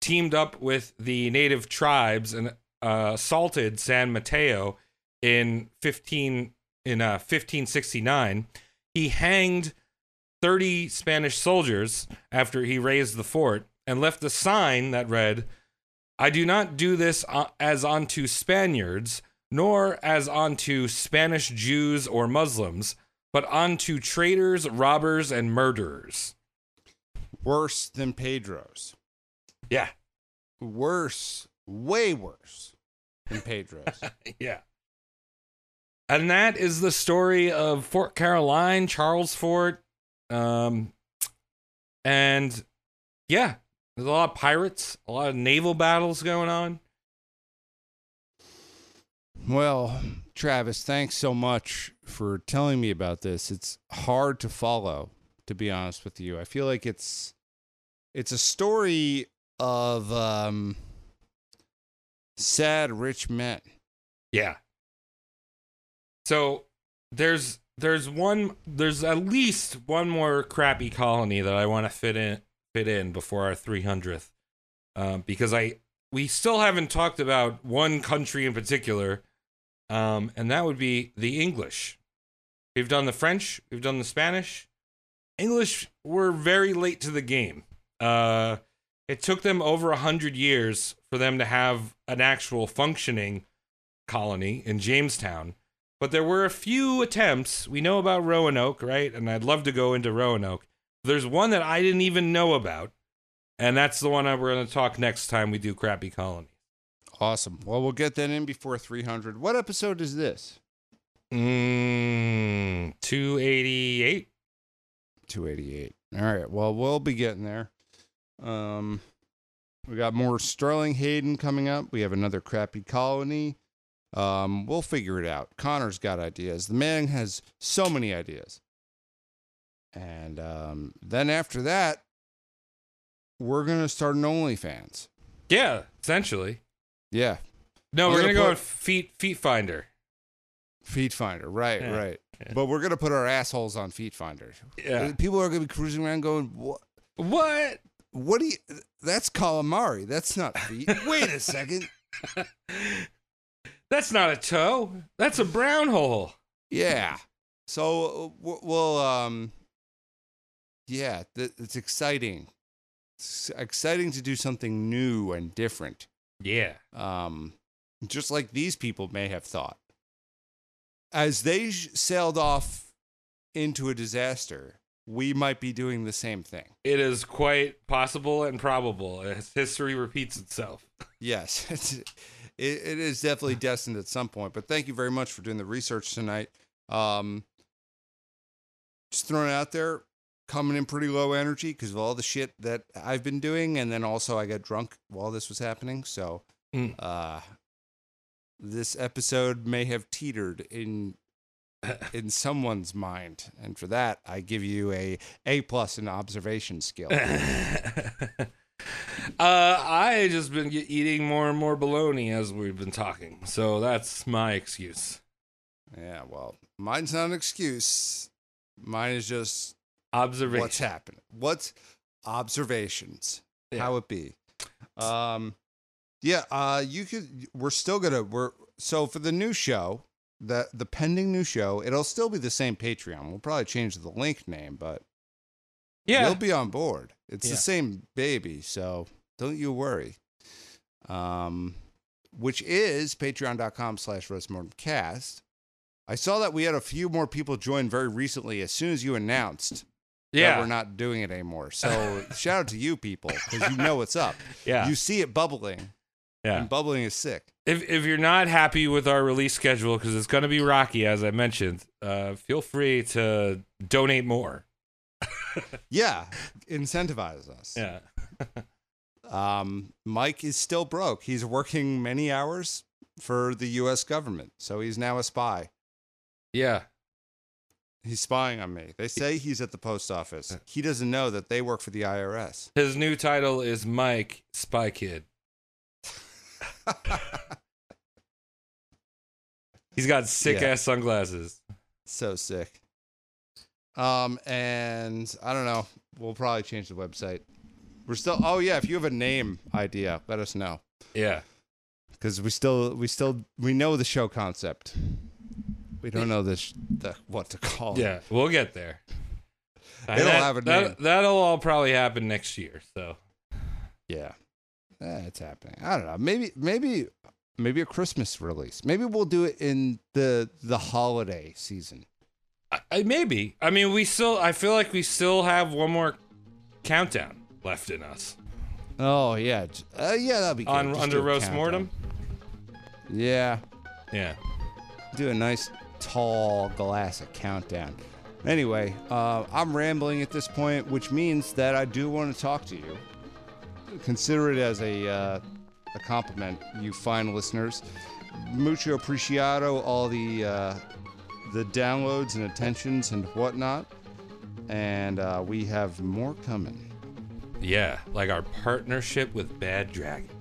teamed up with the native tribes and uh, assaulted San Mateo in 15 in uh, 1569. He hanged 30 Spanish soldiers after he razed the fort and left a sign that read, I do not do this uh, as unto Spaniards, nor as unto Spanish Jews or Muslims, but unto traitors, robbers, and murderers. Worse than Pedro's. Yeah. Worse, way worse than Pedro's. Yeah. And that is the story of Fort Caroline, Charlesfort. Um, and yeah, there's a lot of pirates, a lot of naval battles going on. Well, Travis, thanks so much for telling me about this. It's hard to follow, to be honest with you. I feel like it's it's a story of um sad rich men. Yeah. So there's there's one there's at least one more crappy colony that I want to fit in fit in before our 300th, um, because I we still haven't talked about one country in particular, um, and that would be the English. We've done the French, we've done the Spanish. English were very late to the game. Uh, it took them over a hundred years for them to have an actual functioning colony in Jamestown. But there were a few attempts. We know about Roanoke, right? And I'd love to go into Roanoke. There's one that I didn't even know about, and that's the one that we're going to talk next time we do Crappy Colony. Awesome. Well, we'll get that in before 300. What episode is this? Mm, 288. 288. All right. Well, we'll be getting there. Um, we got more Sterling Hayden coming up. We have another crappy colony. Um, we'll figure it out. Connor's got ideas. The man has so many ideas. And um, then after that, we're gonna start an OnlyFans. Yeah, essentially. Yeah, No, I'm we're gonna going to go put- with Feet Feet Finder. Feet Finder. Right, Yeah, right. yeah. But we're gonna put our assholes on Feet Finder. Yeah. People are gonna be cruising around going, "What? What? What do you? That's calamari. That's not feet. Wait a second. That's not a toe. That's a brown hole. Yeah. So uh, we'll um. Yeah, th- it's exciting. It's exciting to do something new and different. Yeah. Um, just like these people may have thought. As they sh- sailed off into a disaster, we might be doing the same thing. It is quite possible and probable as history repeats itself. Yes, it's, it, it is definitely destined at some point. But thank you very much for doing the research tonight. Um, just throwing it out there, coming in pretty low energy because of all the shit that I've been doing, and then also I got drunk while this was happening. So, Mm. uh, this episode may have teetered in in someone's mind, and for that, I give you a A plus in observation skill. uh, I just been eating more and more bologna as we've been talking, so that's my excuse. Yeah, well, mine's not an excuse. Mine is just Observation. what's happening. What's observations? Yeah. How it be? Um, yeah. Uh, you could. We're still gonna. We're so for the new show. The the pending new show. It'll still be the same Patreon. We'll probably change the link name, but Yeah. you'll be on board. It's Yeah. the same baby, so don't you worry. Um, which is patreon.com slash roastmortemcast. I saw that we had a few more people join very recently as soon as you announced yeah. we're not doing it anymore. So shout out to you people because you know what's up. yeah. You see it bubbling, yeah. and bubbling is sick. if if you're not happy with our release schedule because it's going to be rocky as i mentioned uh, feel free to donate more Yeah, incentivize us. yeah Um, Mike is still broke. He's working many hours for the U.S. government, so he's now a spy. Yeah. He's spying on me. They say he's at the post office. He doesn't know that they work for the IRS. His new title is Mike Spy Kid. He's got sick Yeah. ass sunglasses. So sick. Um, and I don't know. We'll probably change the website. We're still. Oh yeah, if you have a name idea, let us know Yeah. because we still, we still, we know the show concept. We don't know this, the, what to call it. Yeah. We'll get there. It'll That- have a that- name. That'll all probably happen next year. So Yeah, Eh, it's happening. I don't know. Maybe, maybe, maybe a Christmas release. Maybe we'll do it in the the holiday season. I, I, maybe. I mean, we still. I feel like we still have one more countdown left in us Oh yeah, uh, yeah, that'll be good. on Just under roast countdown. mortem. Yeah, Yeah. do a nice tall glass of countdown. Anyway, uh, I'm rambling at this point, which means that I do want to talk to you. Consider it as a uh, a compliment, you fine listeners. Mucho apreciado all the uh, the downloads and attentions and whatnot, and uh, we have more coming. Yeah. Like our partnership with Bad Dragon.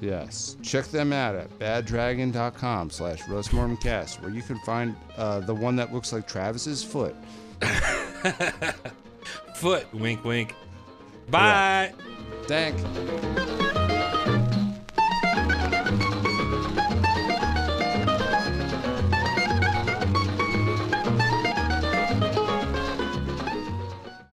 Yes. Check them out at baddragon.com slash roastmortemcast, where you can find uh, the one that looks like Travis's foot. Foot. Wink. Wink. Bye. Thank.